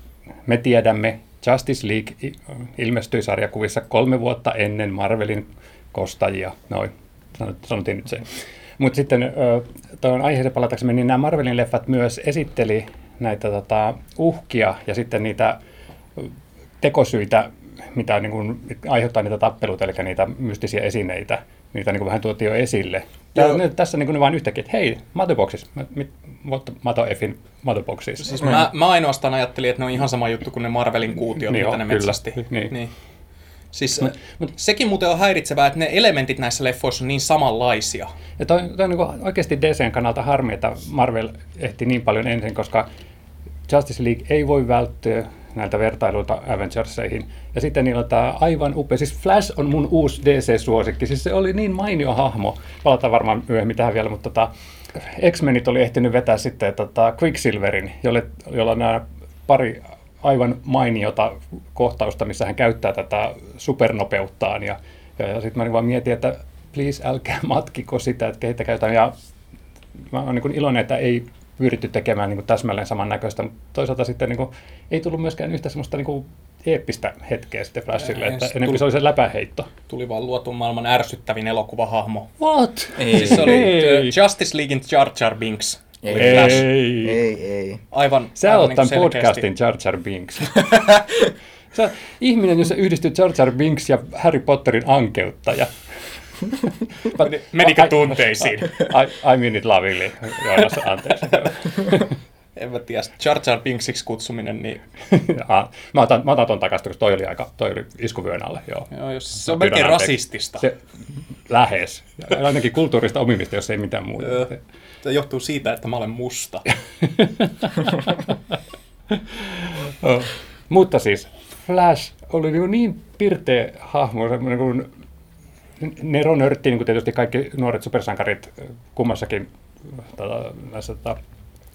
Speaker 2: me tiedämme, Justice League ilmestyi sarjakuvissa kolme vuotta ennen Marvelin kostajia. Noin, sanot- sanottiin nyt se. Mutta sitten tuon aiheeseen palataksemme, niin nämä Marvelin leffat myös esitteli näitä tota, uhkia ja sitten niitä tekosyitä, mitä niin kuin, aiheuttaa niitä tappeluita, eli niitä mystisiä esineitä, niitä niin kuin vähän tuotiin jo esille. Tää,
Speaker 1: Joo.
Speaker 2: ne, tässä niin kuin ne vaan yhtäkkiä, että hei, Matoboxis, mit, what Mato Effin Matoboxis.
Speaker 1: Siis mä, mä ainoastaan ajattelin, että ne on ihan sama juttu kuin ne Marvelin kuutiot,
Speaker 2: Niin
Speaker 1: mitä
Speaker 2: on,
Speaker 1: ne
Speaker 2: kyllä.
Speaker 1: metsästi.
Speaker 2: Niin.
Speaker 1: Niin. Siis mut, sekin muuten on häiritsevää, että ne elementit näissä leffoissa on niin samanlaisia.
Speaker 2: Ja toi, toi on niin oikeasti DCn kannalta harmi, että Marvel ehti niin paljon ensin, koska Justice League ei voi välttyä näiltä vertailuilta Avengerseihin. Ja sitten niillä on tämä aivan upea, siis Flash on mun uusi DC-suosikki, siis se oli niin mainio hahmo. Palataan varmaan myöhemmin tähän vielä, mutta tota, X-Menit oli ehtinyt vetää sitten tota Quicksilverin, jolle, jolla nämä pari aivan mainiota kohtausta, missä hän käyttää tätä supernopeuttaan. Ja, ja, ja sitten mä niin vaan mietin, että please älkää matkiko sitä, että kehittäkää jotain. Ja mä oon niin iloinen, että ei pyritty tekemään niin kuin täsmälleen samannäköistä, mutta toisaalta sitten niin kuin, ei tullut myöskään yhtä semmoista niin kuin eeppistä hetkeä sitten Flashille, että
Speaker 1: se
Speaker 2: enemmän
Speaker 1: tuli-
Speaker 2: se oli se läpäheitto.
Speaker 1: Tuli vaan luotu maailman ärsyttävin elokuvahahmo.
Speaker 2: What?
Speaker 3: Ei,
Speaker 1: Siis se oli Justice Leaguein Jar Jar Binks.
Speaker 3: Ei.
Speaker 2: Ei.
Speaker 3: ei, ei.
Speaker 1: Aivan,
Speaker 2: Sä
Speaker 1: aivan
Speaker 2: oot tämän
Speaker 1: niinku selkeästi.
Speaker 2: podcastin Jar Jar Binks. Sä ihminen, jossa yhdistyy Jar Jar Binks ja Harry Potterin ankeuttaja.
Speaker 1: Menikö tunteisiin?
Speaker 2: I, I mean it lovingly. Joonas, anteeksi.
Speaker 1: En mä tiedä, Jar Jar Binksiksi kutsuminen, niin
Speaker 2: Ja, mä, otan, mä otan ton takaisin, koska toi oli aika, toi oli iskuvyön alle, joo.
Speaker 1: joo, jos se on
Speaker 2: Mä pyydän
Speaker 1: melkein rasistista.
Speaker 2: Se, lähes. Ainakin kulttuurista omimista, jos ei mitään muuta.
Speaker 1: Joo. Se johtuu siitä, että mä olen musta.
Speaker 2: Oh. Mutta siis Flash oli niin, niin pirteä hahmo, semmoinen kuin Nero nörtti, niin kuin tietysti kaikki nuoret supersankarit kummassakin tota, näissä tota,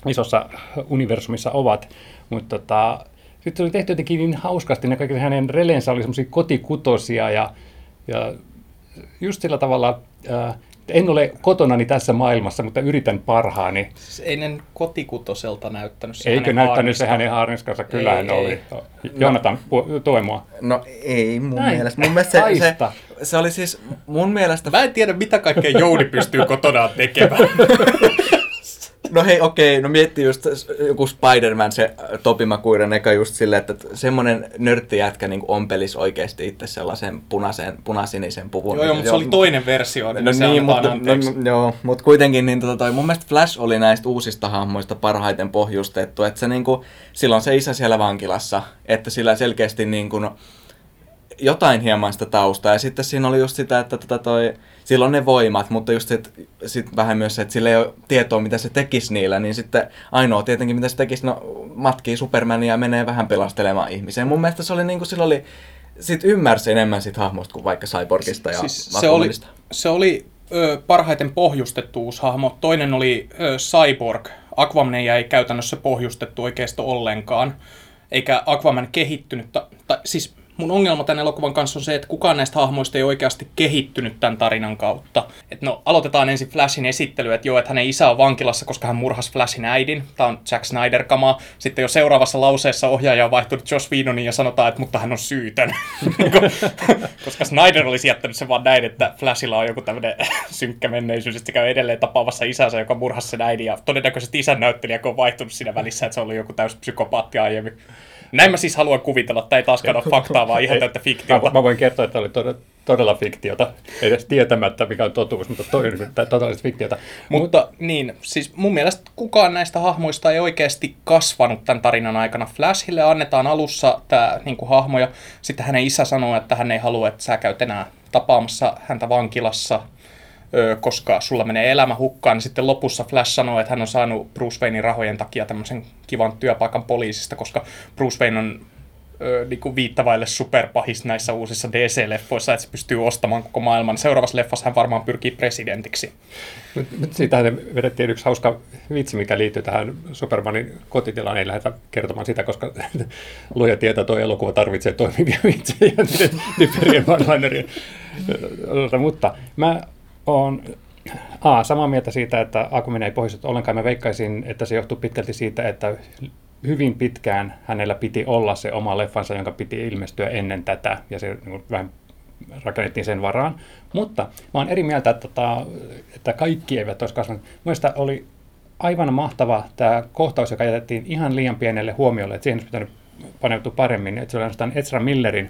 Speaker 2: isossa universumissa ovat, mutta tota, sitten se oli tehty jotenkin niin hauskasti, ne kaikki hänen relensä oli semmoisia kotikutosia ja, ja just sillä tavalla, äh, en ole kotonani tässä maailmassa, mutta yritän parhaani.
Speaker 1: Siis ei ne kotikutoselta näyttänyt se
Speaker 2: Eikö
Speaker 1: hänen
Speaker 2: näyttänyt
Speaker 1: haarnista.
Speaker 2: se hänen haarniskansa? Kyllä
Speaker 1: Ei,
Speaker 2: hän
Speaker 1: ei.
Speaker 2: oli. Joonatan, pu- tue mua.
Speaker 3: No ei mun
Speaker 2: Näin.
Speaker 3: mielestä. Mun mielestä se, se, se oli siis mun mielestä...
Speaker 1: Mä en tiedä, mitä kaikkea Jouni pystyy kotonaan tekemään.
Speaker 3: No hei, okei, no mietti just joku Spider-Man, se äh, Topi Maguiren eka just silleen, että semmonen nörttijätkä niin ompelisi oikeasti itse sellaisen punaisen, punasinisen puvun.
Speaker 1: joo, joo, mutta se oli toinen versio.
Speaker 3: No
Speaker 1: se
Speaker 3: niin, mutta, no,
Speaker 1: anteeksi.
Speaker 3: joo, mutta kuitenkin niin, tota, toi, mun mielestä Flash oli näistä uusista hahmoista parhaiten pohjustettu, että se niinku, silloin se isä siellä vankilassa, että sillä selkeästi niinku, no, jotain hieman sitä taustaa, ja sitten siinä oli just sitä, että tota toi, sillä on ne voimat, mutta just sit, sit vähän myös se, että sillä ei ole tietoa, mitä se tekisi niillä, niin sitten ainoa tietenkin, mitä se tekisi, no matkii Supermania ja menee vähän pelastelemaan ihmisiä. Mun mielestä se oli niinku, sillä oli, sit ymmärsi enemmän sit hahmosta kuin vaikka Cyborgista ja
Speaker 1: Siis se oli, se oli ö, parhaiten pohjustettu uusi hahmo. Toinen oli ö, Cyborg. Aquaman ei käytännössä pohjustettu oikeastaan ollenkaan. Eikä Aquaman kehittynyt. Ta, ta, siis mun ongelma tämän elokuvan kanssa on se, että kukaan näistä hahmoista ei oikeasti kehittynyt tämän tarinan kautta. Et no, aloitetaan ensin Flashin esittely, että joo, että hänen isä on vankilassa, koska hän murhasi Flashin äidin. Tämä on Jack Snyder-kamaa. Sitten jo seuraavassa lauseessa ohjaaja on vaihtunut Josh Whedoniin ja sanotaan, että mutta hän on syytön. Koska Snyder olisi jättänyt sen vaan näin, että Flashilla on joku tämmöinen synkkä menneisyys, että käy edelleen tapaamassa isänsä, joka murhasi sen äidin. Ja todennäköisesti isän näyttelijä, kun on vaihtunut siinä välissä, että se ollut joku täys psykopaatti aiemmin. Näin mä siis haluan kuvitella, että ei taaskaan ole faktaa, vaan ihan täyttä
Speaker 2: Mä,
Speaker 1: fiktiota.
Speaker 2: mä voin kertoa, että oli todella, todella fiktiota, edes tietämättä mikä on totuus, mutta toi oli todellista fiktiota.
Speaker 1: Mutta niin, siis mun mielestä kukaan näistä hahmoista ei oikeasti kasvanut tämän tarinan aikana. Flashille annetaan alussa tämä niin hahmo ja sitten hänen isä sanoo, että hän ei halua, että sä käyt enää tapaamassa häntä vankilassa, koska sulla menee elämä hukkaan. Sitten lopussa Flash sanoo, että hän on saanut Bruce Waynein rahojen takia tämmöisen kivan työpaikan poliisista, koska Bruce Wayne on ö, niin kuin viittavaille superpahis näissä uusissa DC-leffoissa, että se pystyy ostamaan koko maailman. Seuraavassa leffassa hän varmaan pyrkii presidentiksi.
Speaker 2: Nyt siitähän vedettiin yksi hauska vitsi, mikä liittyy tähän Supermanin kotitilaan. Ei lähdetä kertomaan sitä, koska luoja tietää, että tuo elokuva tarvitsee toimivia vitsejä typerien one Mutta mä oon A, samaa mieltä siitä, että Aquaman ei pohjustettu ollenkaan. Mä veikkaisin, että se johtuu pitkälti siitä, että hyvin pitkään hänellä piti olla se oma leffansa, jonka piti ilmestyä ennen tätä, ja se niin kuin, vähän rakennettiin sen varaan. Mutta mä oon eri mieltä, että, tota, että kaikki eivät olisi kasvanut. Mielestäni oli aivan mahtava tämä kohtaus, joka jätettiin ihan liian pienelle huomiolle, että siihen olisi pitänyt paneutua paremmin. Että se oli ainoastaan Ezra Millerin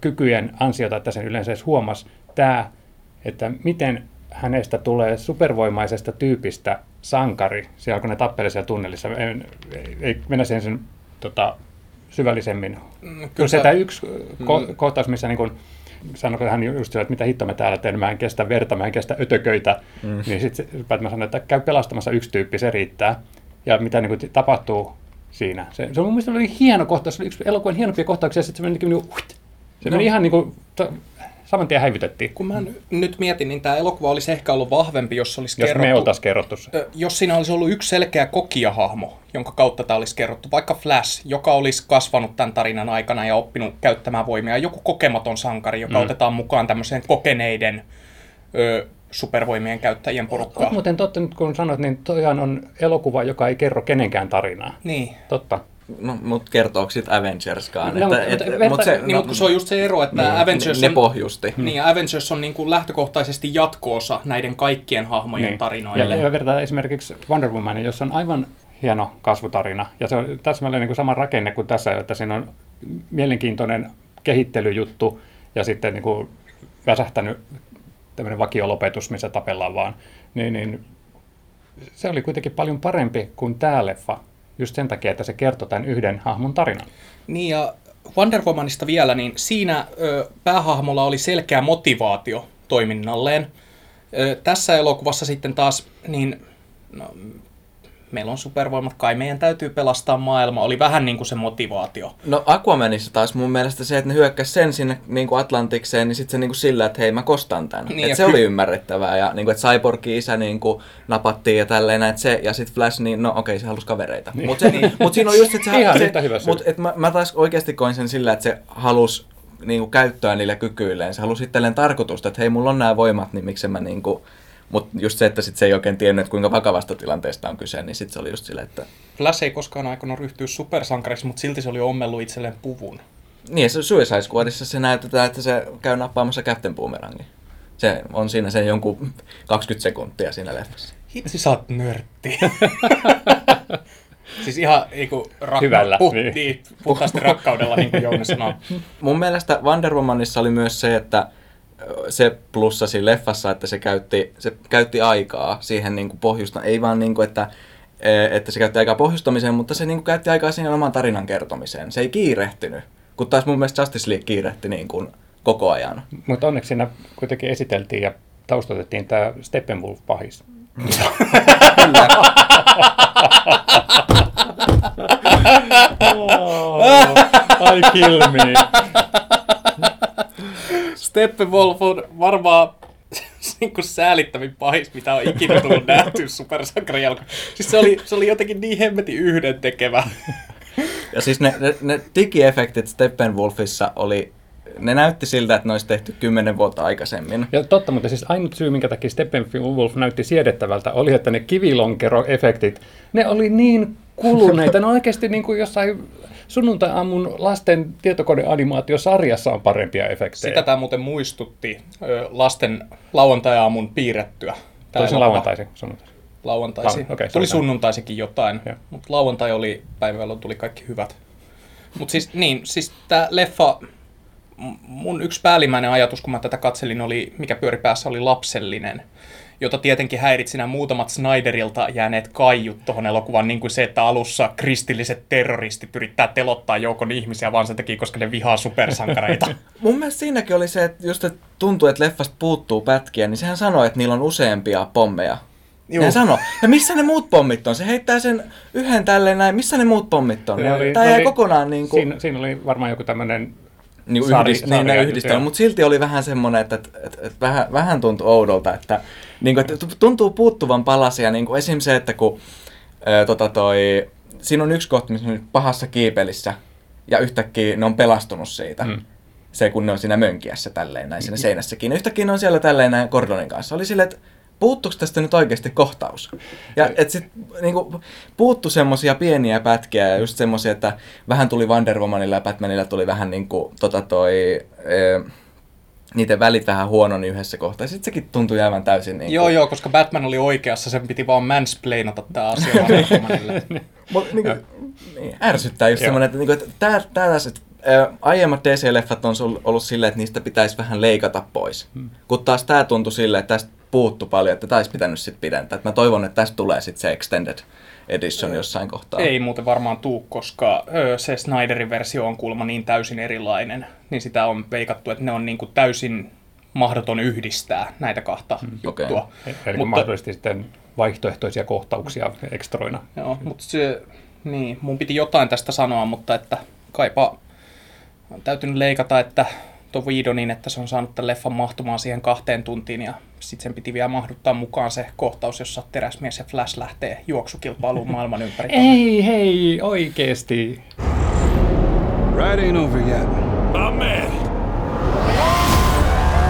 Speaker 2: kykyjen ansiota, että sen yleensä edes huomasi tämä, että miten hänestä tulee supervoimaisesta tyypistä sankari, siellä kun ne tappelee siellä tunnelissa. Ei, ei, ei mennä siihen sen tota, syvällisemmin.
Speaker 1: Mm,
Speaker 2: Kyllä se tämä yksi ko- kohtaus, missä niin kun, sanoi hän just sillä, että mitä hitto me täällä teemme, mä en kestä verta, mä en kestä ötököitä, mm. niin sitten Batman sanoi, että käy pelastamassa yksi tyyppi, se riittää. Ja mitä niin kuin, tapahtuu siinä. Se, se on mun mielestä oli hieno kohtaus, se oli yksi elokuvan hienompia kohtauksia, ja sitten se meni niin kuin, se meni ihan niin kuin, to, saman tien häivytettiin.
Speaker 1: Kun mä n- nyt mietin, niin tämä elokuva olisi ehkä ollut vahvempi, jos olisi
Speaker 2: Jos
Speaker 1: kerrottu...
Speaker 2: me oltaisiin kerrottu se.
Speaker 1: Ö, jos siinä olisi ollut yksi selkeä kokijahahmo, jonka kautta tämä olisi kerrottu, vaikka Flash, joka olisi kasvanut tämän tarinan aikana ja oppinut käyttämään voimia, joku kokematon sankari, joka mm. otetaan mukaan tämmöiseen kokeneiden ö, supervoimien käyttäjien porukkaan.
Speaker 2: muuten totta, nyt kun sanoit, niin toihan on elokuva, joka ei kerro kenenkään tarinaa.
Speaker 1: Niin.
Speaker 2: Totta.
Speaker 3: No, mutta kertooko sitten Avengerskaan?
Speaker 2: No,
Speaker 3: että,
Speaker 2: mutta
Speaker 3: et,
Speaker 2: verta-
Speaker 3: mut se,
Speaker 1: Niin, mutta kun se on just se ero, että niin, Avengers
Speaker 3: ne
Speaker 1: on...
Speaker 3: pohjusti.
Speaker 1: Niin, Avengers on niin kuin lähtökohtaisesti jatkoosa näiden kaikkien hahmojen niin. tarinoille.
Speaker 2: Ja, ja vertaa esimerkiksi Wonder Woman, jossa on aivan hieno kasvutarina. Ja se on täsmälleen niin kuin sama rakenne kuin tässä, että siinä on mielenkiintoinen kehittelyjuttu ja sitten niin kuin väsähtänyt tämmöinen vakiolopetus, missä tapellaan vaan. Niin, niin se oli kuitenkin paljon parempi kuin tämä leffa, just sen takia, että se kertoi tämän yhden hahmon tarinan.
Speaker 1: Niin ja Wonder Womanista vielä, niin siinä ö, päähahmolla oli selkeä motivaatio toiminnalleen. Ö, tässä elokuvassa sitten taas, niin no, meillä on supervoimat, kai meidän täytyy pelastaa maailma, oli vähän niin kuin se motivaatio.
Speaker 3: No Aquamanissa taas mun mielestä se, että ne hyökkäsi sen sinne niin kuin Atlantikseen, niin sitten se niin kuin sillä, että hei mä kostan tän.
Speaker 1: Niin,
Speaker 3: Niin, et se
Speaker 1: ky-
Speaker 3: oli ymmärrettävää ja niin kuin, että Cyborgin isä niin kuin, napattiin ja tälleen, että se, ja sitten Flash, niin no okei, se halusi kavereita. Niin. Mutta mut siinä on just, että se,
Speaker 2: Ihan
Speaker 3: se
Speaker 2: hyvä
Speaker 3: mut, et mä, mä taas oikeasti koin sen sillä, että se halusi niin kuin, käyttöä niillä kykyilleen. Se halusi itselleen tarkoitusta, että hei, mulla on nämä voimat, niin miksi mä niin kuin, mutta just se, että sit se ei oikein tiennyt, että kuinka vakavasta tilanteesta on kyse, niin sitten se oli just silleen, että
Speaker 1: Flash ei koskaan aikana ryhtyä supersankariksi, mutta silti se oli ommellut itselleen puvun.
Speaker 3: Niin, se Suicide Squadissa se näytetään, että se käy nappaamassa Captain Boomerangin. Se on siinä sen jonkun 20 sekuntia siinä leffassa.
Speaker 1: Hitsi sä oot nörtti. siis ihan niinku rakka-
Speaker 2: Hyvällä,
Speaker 1: Puh,
Speaker 2: niin.
Speaker 1: niin. puhtaasti rakkaudella, niin kuin Jouni sanoo.
Speaker 3: Mun mielestä Wonder Womanissa oli myös se, että se plussa siinä leffassa, että se käytti, se käytti aikaa siihen niin kuin pohjusta. Ei vaan niin kuin, että, e, että se käytti aikaa pohjustamiseen, mutta se niin kuin käytti aikaa siihen oman tarinan kertomiseen. Se ei kiirehtinyt, kun taas mun mielestä Justice League kiirehti niin kuin koko ajan.
Speaker 2: Mutta onneksi siinä kuitenkin esiteltiin ja taustotettiin tämä Steppenwolf-pahis. I kill me.
Speaker 1: Steppenwolf on varmaan niin kuin säälittävin pahis, mitä on ikinä tullut nähty supersankarin jälkeen. Siis se oli, se oli jotenkin niin hemmetin yhdentekevä.
Speaker 3: Ja siis ne, ne, ne digiefektit Steppenwolfissa oli, ne näytti siltä, että ne olisi tehty kymmenen vuotta aikaisemmin.
Speaker 2: Ja totta, mutta siis ainut syy, minkä takia Steppenwolf näytti siedettävältä, oli, että ne kivilonkeroefektit, ne oli niin kuluneita. Ne on oikeasti niin kuin jossain sunnuntai-aamun lasten tietokoneanimaatiosarjassa on parempia efektejä.
Speaker 1: Sitä tämä muuten muistutti lasten lauantai-aamun piirrettyä.
Speaker 2: Toisin
Speaker 1: elokuva.
Speaker 2: lauantaisin sunnuntai.
Speaker 1: Lauantaisi.
Speaker 2: Lau- okei,
Speaker 1: tuli sunnuntaisikin jotain,
Speaker 2: Joo.
Speaker 1: mutta lauantai oli päivä, jolloin tuli kaikki hyvät. Mutta siis niin, siis tämä leffa, mun yksi päällimmäinen ajatus, kun mä tätä katselin, oli, mikä pyöri päässä, oli lapsellinen. Jota tietenkin häiritsi nämä muutamat Snyderilta jääneet kaiut tuohon elokuvan, niin kuin se, että alussa kristilliset terroristit yrittää telottaa joukon ihmisiä, vaan sen takia, koska ne vihaa supersankareita.
Speaker 3: Mun mielestä siinäkin oli se, että just että tuntuu, että leffasta puuttuu pätkiä, niin sehän sanoi, että niillä on useampia pommeja
Speaker 1: Juu.
Speaker 3: Ne sano, ja missä ne muut pommit on? Se heittää sen yhden tälleen näin, missä ne muut pommit on?
Speaker 2: Ne oli-
Speaker 3: Tämä jäi
Speaker 2: oli-
Speaker 3: kokonaan niin kuin,
Speaker 2: Siinä, siinä oli varmaan joku tämmöinen
Speaker 3: niin
Speaker 2: Sari-
Speaker 3: yhdist, niin, ne
Speaker 2: sarja,
Speaker 3: yhdistelmä,
Speaker 2: joo.
Speaker 3: mutta silti oli vähän semmoinen, että, että, että, että vähän, vähän tuntui oudolta, että, niin kuin, että tuntuu puuttuvan palasia, niin kuin esim. se, että kun ää, tota toi, siinä on yksi kohta, missä ne on pahassa kiipelissä, ja yhtäkkiä ne on pelastunut siitä.
Speaker 2: Mm.
Speaker 3: Se, kun ne on siinä mönkiässä tälleen näin siinä seinässä kiinni. Yhtäkkiä ne on siellä tälleen näin Gordonin kanssa. Oli silleen, että puuttuuko tästä nyt oikeasti kohtaus? Ja et sit niinku, puuttu semmosia pieniä pätkiä ja just semmosia, että vähän tuli Wonder Womanilla ja Batmanilla tuli vähän niinku tota toi... E, niiden välit vähän huononi yhdessä kohtaa. Sitten sekin tuntui jäävän täysin niin
Speaker 1: Joo, joo, koska Batman oli oikeassa, sen piti vaan mansplainata tämä asia.
Speaker 3: Mut, niin, niin, ärsyttää just semmoinen, että, niin kuin, että tää, tällaiset ää, aiemmat DC-leffat on ollut silleen, että niistä pitäisi vähän leikata pois. Hmm. Kun taas tää tuntui silleen, että tästä puuttu paljon, että taisi pitänyt sitten pidentää. Et mä toivon, että tästä tulee sitten se extended edition jossain kohtaa.
Speaker 1: Ei muuten varmaan tuu, koska se Snyderin versio on kuulemma niin täysin erilainen, niin sitä on veikattu, että ne on niin kuin täysin mahdoton yhdistää näitä kahta juttua.
Speaker 3: okei.
Speaker 2: Eli mutta, mahdollisesti sitten vaihtoehtoisia kohtauksia ekstroina.
Speaker 1: Joo, mutta se, niin, mun piti jotain tästä sanoa, mutta että kaipa on täytynyt leikata, että tuo Whedonin, että se on saanut tämän leffan mahtumaan siihen kahteen tuntiin ja sitten sen piti vielä mahduttaa mukaan se kohtaus, jossa teräsmies ja Flash lähtee juoksukilpailuun maailman ympäri.
Speaker 2: Ei, hei, oikeesti.
Speaker 5: Ride ain't over yet.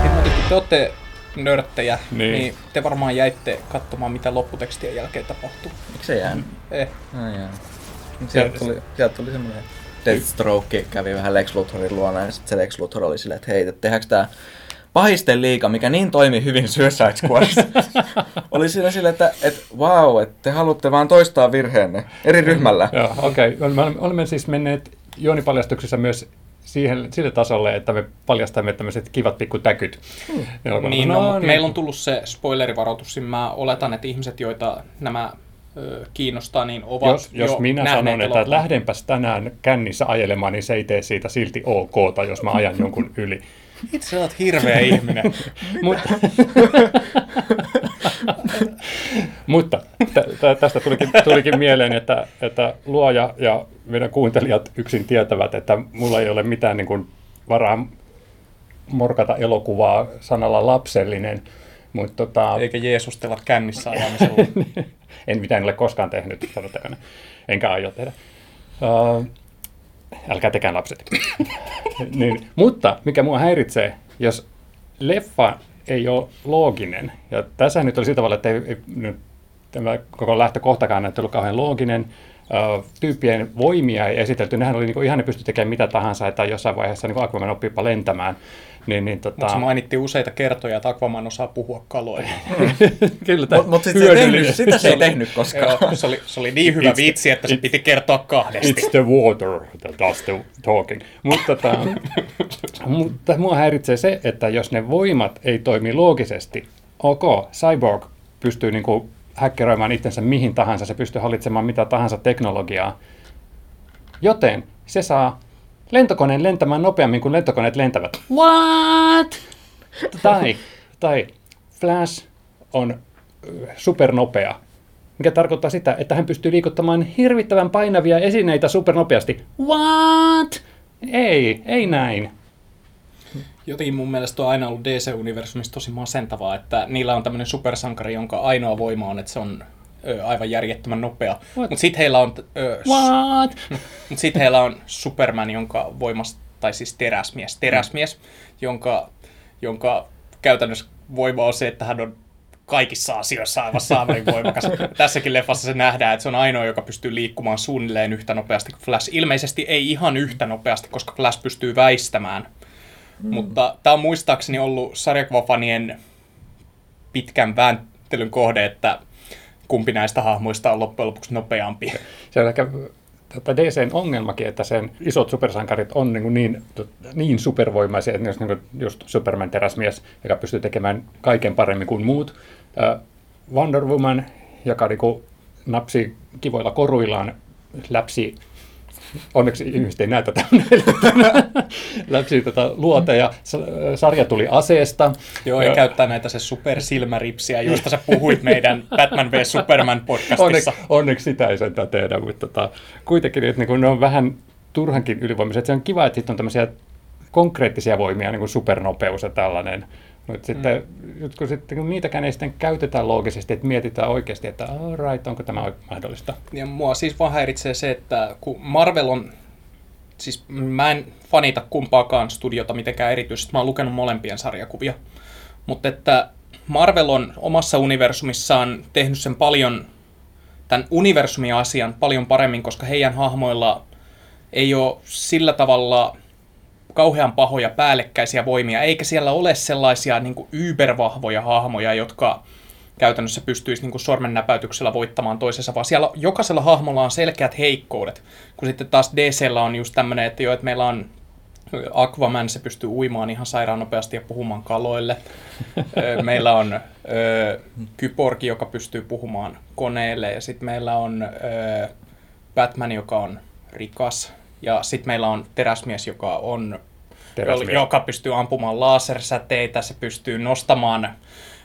Speaker 1: Kun te olette nörttejä,
Speaker 2: Niin.
Speaker 1: niin. te varmaan jäitte katsomaan, mitä lopputekstien jälkeen tapahtuu.
Speaker 3: Miksi se jäänyt?
Speaker 1: Eh,
Speaker 3: Ai jaa. Sieltä tuli, sieltä tuli semmoinen Deathstroke kävi vähän Lex Luthorin luona ja sitten se Lex Luthor oli silleen, että hei, että tehdäänkö tää pahisten liiga, mikä niin toimi hyvin Suicide Squadissa. oli siinä silleen, että et, wow, että te haluatte vaan toistaa virheenne eri ryhmällä.
Speaker 2: Joo, okei. Okay. Me olemme- siis menneet juonipaljastuksissa myös siihen, sille tasolle, että me paljastamme tämmöiset kivat pikku täkyt.
Speaker 3: Hmm.
Speaker 1: Niin, no, no, meillä on tullut se spoilerivaroitus, niin mä oletan, että ihmiset, joita nämä kiinnostaa, niin ovat
Speaker 2: Jos, jos
Speaker 1: jo
Speaker 2: minä sanon, että
Speaker 1: elokuvan.
Speaker 2: lähdenpäs tänään kännissä ajelemaan, niin se ei tee siitä silti ok, tai jos mä ajan jonkun yli.
Speaker 1: Itse olet hirveä ihminen.
Speaker 2: Mut, mutta tä- tä- tästä tulikin, tulikin mieleen, että, että luoja ja meidän kuuntelijat yksin tietävät, että mulla ei ole mitään niin kuin varaa morkata elokuvaa sanalla lapsellinen, mutta tota,
Speaker 1: Eikä Jeesustella kännissä ajamisella.
Speaker 2: en mitään ole koskaan tehnyt, sanotaan, enkä aio tehdä. Uh, älkää tekään lapset. niin, mutta mikä mua häiritsee, jos leffa ei ole looginen, ja tässä nyt oli sillä tavalla, että ei, ei, nyt tämä koko lähtökohtakaan näytti ollut kauhean looginen, Uh, tyyppien voimia ei esitelty, nehän oli niinku, ihan ne pysty tekemään mitä tahansa, että jossain vaiheessa niinku Aquaman oppiipa lentämään. Niin, niin, tota,
Speaker 1: Mutta se mainittiin useita kertoja, että Aquaman osaa puhua kaloille.
Speaker 2: kyllä,
Speaker 3: Mutta mut sit se ei tehnyt, sitä se ei tehnyt koskaan.
Speaker 1: Joo, se, oli, se oli niin hyvä
Speaker 2: It's-
Speaker 1: vitsi, että se piti kertoa kahdesti.
Speaker 2: It's the water that does the talking. Mutta, tota, mutta mua häiritsee se, että jos ne voimat ei toimi loogisesti, ok, Cyborg pystyy niinku häkkeroimaan itsensä mihin tahansa, se pystyy hallitsemaan mitä tahansa teknologiaa, joten se saa lentokoneen lentämään nopeammin kuin lentokoneet lentävät. What? Tai, tai Flash on supernopea, mikä tarkoittaa sitä, että hän pystyy liikuttamaan hirvittävän painavia esineitä supernopeasti. What? Ei, ei näin.
Speaker 1: Jotenkin mun mielestä on aina ollut DC-universumissa tosi masentavaa, että niillä on tämmöinen supersankari, jonka ainoa voima on, että se on ö, aivan järjettömän nopea. Mutta sitten heillä on, ö,
Speaker 2: What?
Speaker 1: mut sit heillä on Superman, jonka voimasta, tai siis teräsmies, teräsmies, jonka, jonka käytännössä voima on se, että hän on kaikissa asioissa aivan saamelin voimakas. Tässäkin leffassa se nähdään, että se on ainoa, joka pystyy liikkumaan suunnilleen yhtä nopeasti kuin Flash. Ilmeisesti ei ihan yhtä nopeasti, koska Flash pystyy väistämään. Mm. Mutta tämä on muistaakseni ollut sarjakuvafanien pitkän vääntelyn kohde, että kumpi näistä hahmoista on loppujen lopuksi nopeampi.
Speaker 2: Se on ehkä tota DCn ongelmakin, että sen isot supersankarit on niin, kuin niin, niin supervoimaisia, että olisi niin just Superman teräsmies, joka pystyy tekemään kaiken paremmin kuin muut. Wonder Woman, joka niin napsi kivoilla koruillaan läpsi onneksi ihmiset ei näe tätä, läpsi tätä luota ja sa- sarja tuli aseesta.
Speaker 1: Joo, ja käyttää näitä se supersilmäripsiä, joista sä puhuit meidän Batman v Superman podcastissa.
Speaker 2: Onneksi, onneksi sitä ei sentään tehdä, mutta tota, kuitenkin että niin ne on vähän turhankin ylivoimaisia. Se on kiva, että sitten on tämmöisiä konkreettisia voimia, niin kuin supernopeus ja tällainen. Mutta sitten, kun, sitten, kun niitäkään ei sitten käytetä loogisesti, että mietitään oikeasti, että all right, onko tämä mahdollista.
Speaker 1: Ja mua siis vaan häiritsee se, että kun Marvel on, siis mä en fanita kumpaakaan studiota mitenkään erityisesti, mä oon lukenut molempien sarjakuvia, mutta että Marvel on omassa universumissaan tehnyt sen paljon, tämän universumin asian paljon paremmin, koska heidän hahmoilla ei ole sillä tavalla kauhean pahoja päällekkäisiä voimia, eikä siellä ole sellaisia niin kuin ybervahvoja hahmoja, jotka käytännössä pystyisi niin kuin sormennäpäytyksellä voittamaan toisensa, vaan siellä jokaisella hahmolla on selkeät heikkoudet, kun sitten taas DCllä on just tämmöinen, että jo, että meillä on Aquaman, se pystyy uimaan ihan sairaan nopeasti ja puhumaan kaloille. Meillä on ö, Kyborg, joka pystyy puhumaan koneelle, ja sitten meillä on ö, Batman, joka on rikas, ja sitten meillä on teräsmies, joka on
Speaker 2: Teräsmies.
Speaker 1: joka pystyy ampumaan lasersäteitä, se pystyy nostamaan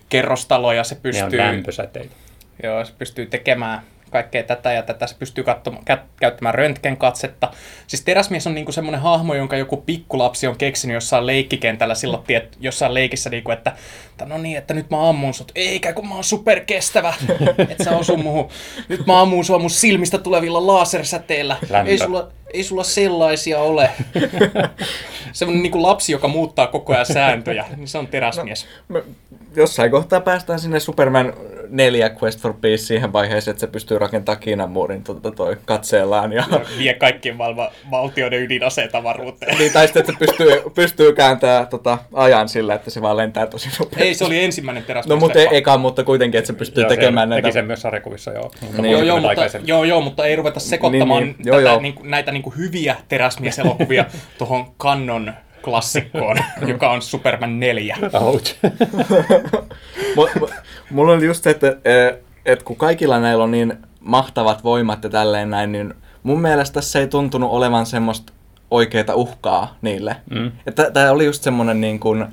Speaker 1: kerrostaloja, se
Speaker 2: Ne on
Speaker 1: pystyy,
Speaker 2: lämpösäteitä.
Speaker 1: joo, se pystyy tekemään kaikkea tätä ja tätä, se pystyy katsomaan, kä- käyttämään röntgenkatsetta. Siis teräsmies on niinku semmoinen hahmo, jonka joku pikkulapsi on keksinyt jossain leikkikentällä silloin, tiet, jossain leikissä, niinku, että, että no niin, että nyt mä ammun sut. Eikä, kun mä oon superkestävä, et sä osu muuhun. Nyt mä ammun sua mun silmistä tulevilla lasersäteillä.
Speaker 2: Lämpö.
Speaker 1: Ei sulla, ei sulla sellaisia ole. Semmoinen niin lapsi, joka muuttaa koko ajan sääntöjä, niin se on teräsmies.
Speaker 3: Me jossain kohtaa päästään sinne Superman 4 Quest for Peace siihen vaiheeseen, että se pystyy rakentamaan Kiinan muurin tuota, toi katseellaan. Ja,
Speaker 1: Vie kaikkien maailman valtioiden ydinaseet avaruuteen.
Speaker 3: niin, tai sitten, että se pystyy, pystyy kääntämään tota, ajan sillä, että se vaan lentää tosi nopeasti.
Speaker 1: Ei, se oli ensimmäinen teräsmies.
Speaker 3: No mutta ei, eka, mutta kuitenkin, että se pystyy
Speaker 2: Joo,
Speaker 3: tekemään
Speaker 2: se
Speaker 3: näitä...
Speaker 2: Teki sen myös sarjakuvissa, joo. Mutta
Speaker 3: Niin.
Speaker 1: Joo, joo, mutta, joo, joo, mutta ei ruveta sekoittamaan
Speaker 3: Niin, niin. Joo,
Speaker 1: tätä,
Speaker 3: joo.
Speaker 1: Niin näitä niin kuin hyviä teräsmieselokuvia tuohon kannon klassikkoon, joka on Superman 4.
Speaker 2: Ouch.
Speaker 3: Mulla oli just se, että, että kun kaikilla näillä on niin mahtavat voimat ja tälleen näin, niin mun mielestä tässä ei tuntunut olevan semmoista oikeaa uhkaa niille.
Speaker 2: Mm.
Speaker 3: Että tämä oli just semmoinen niin kuin,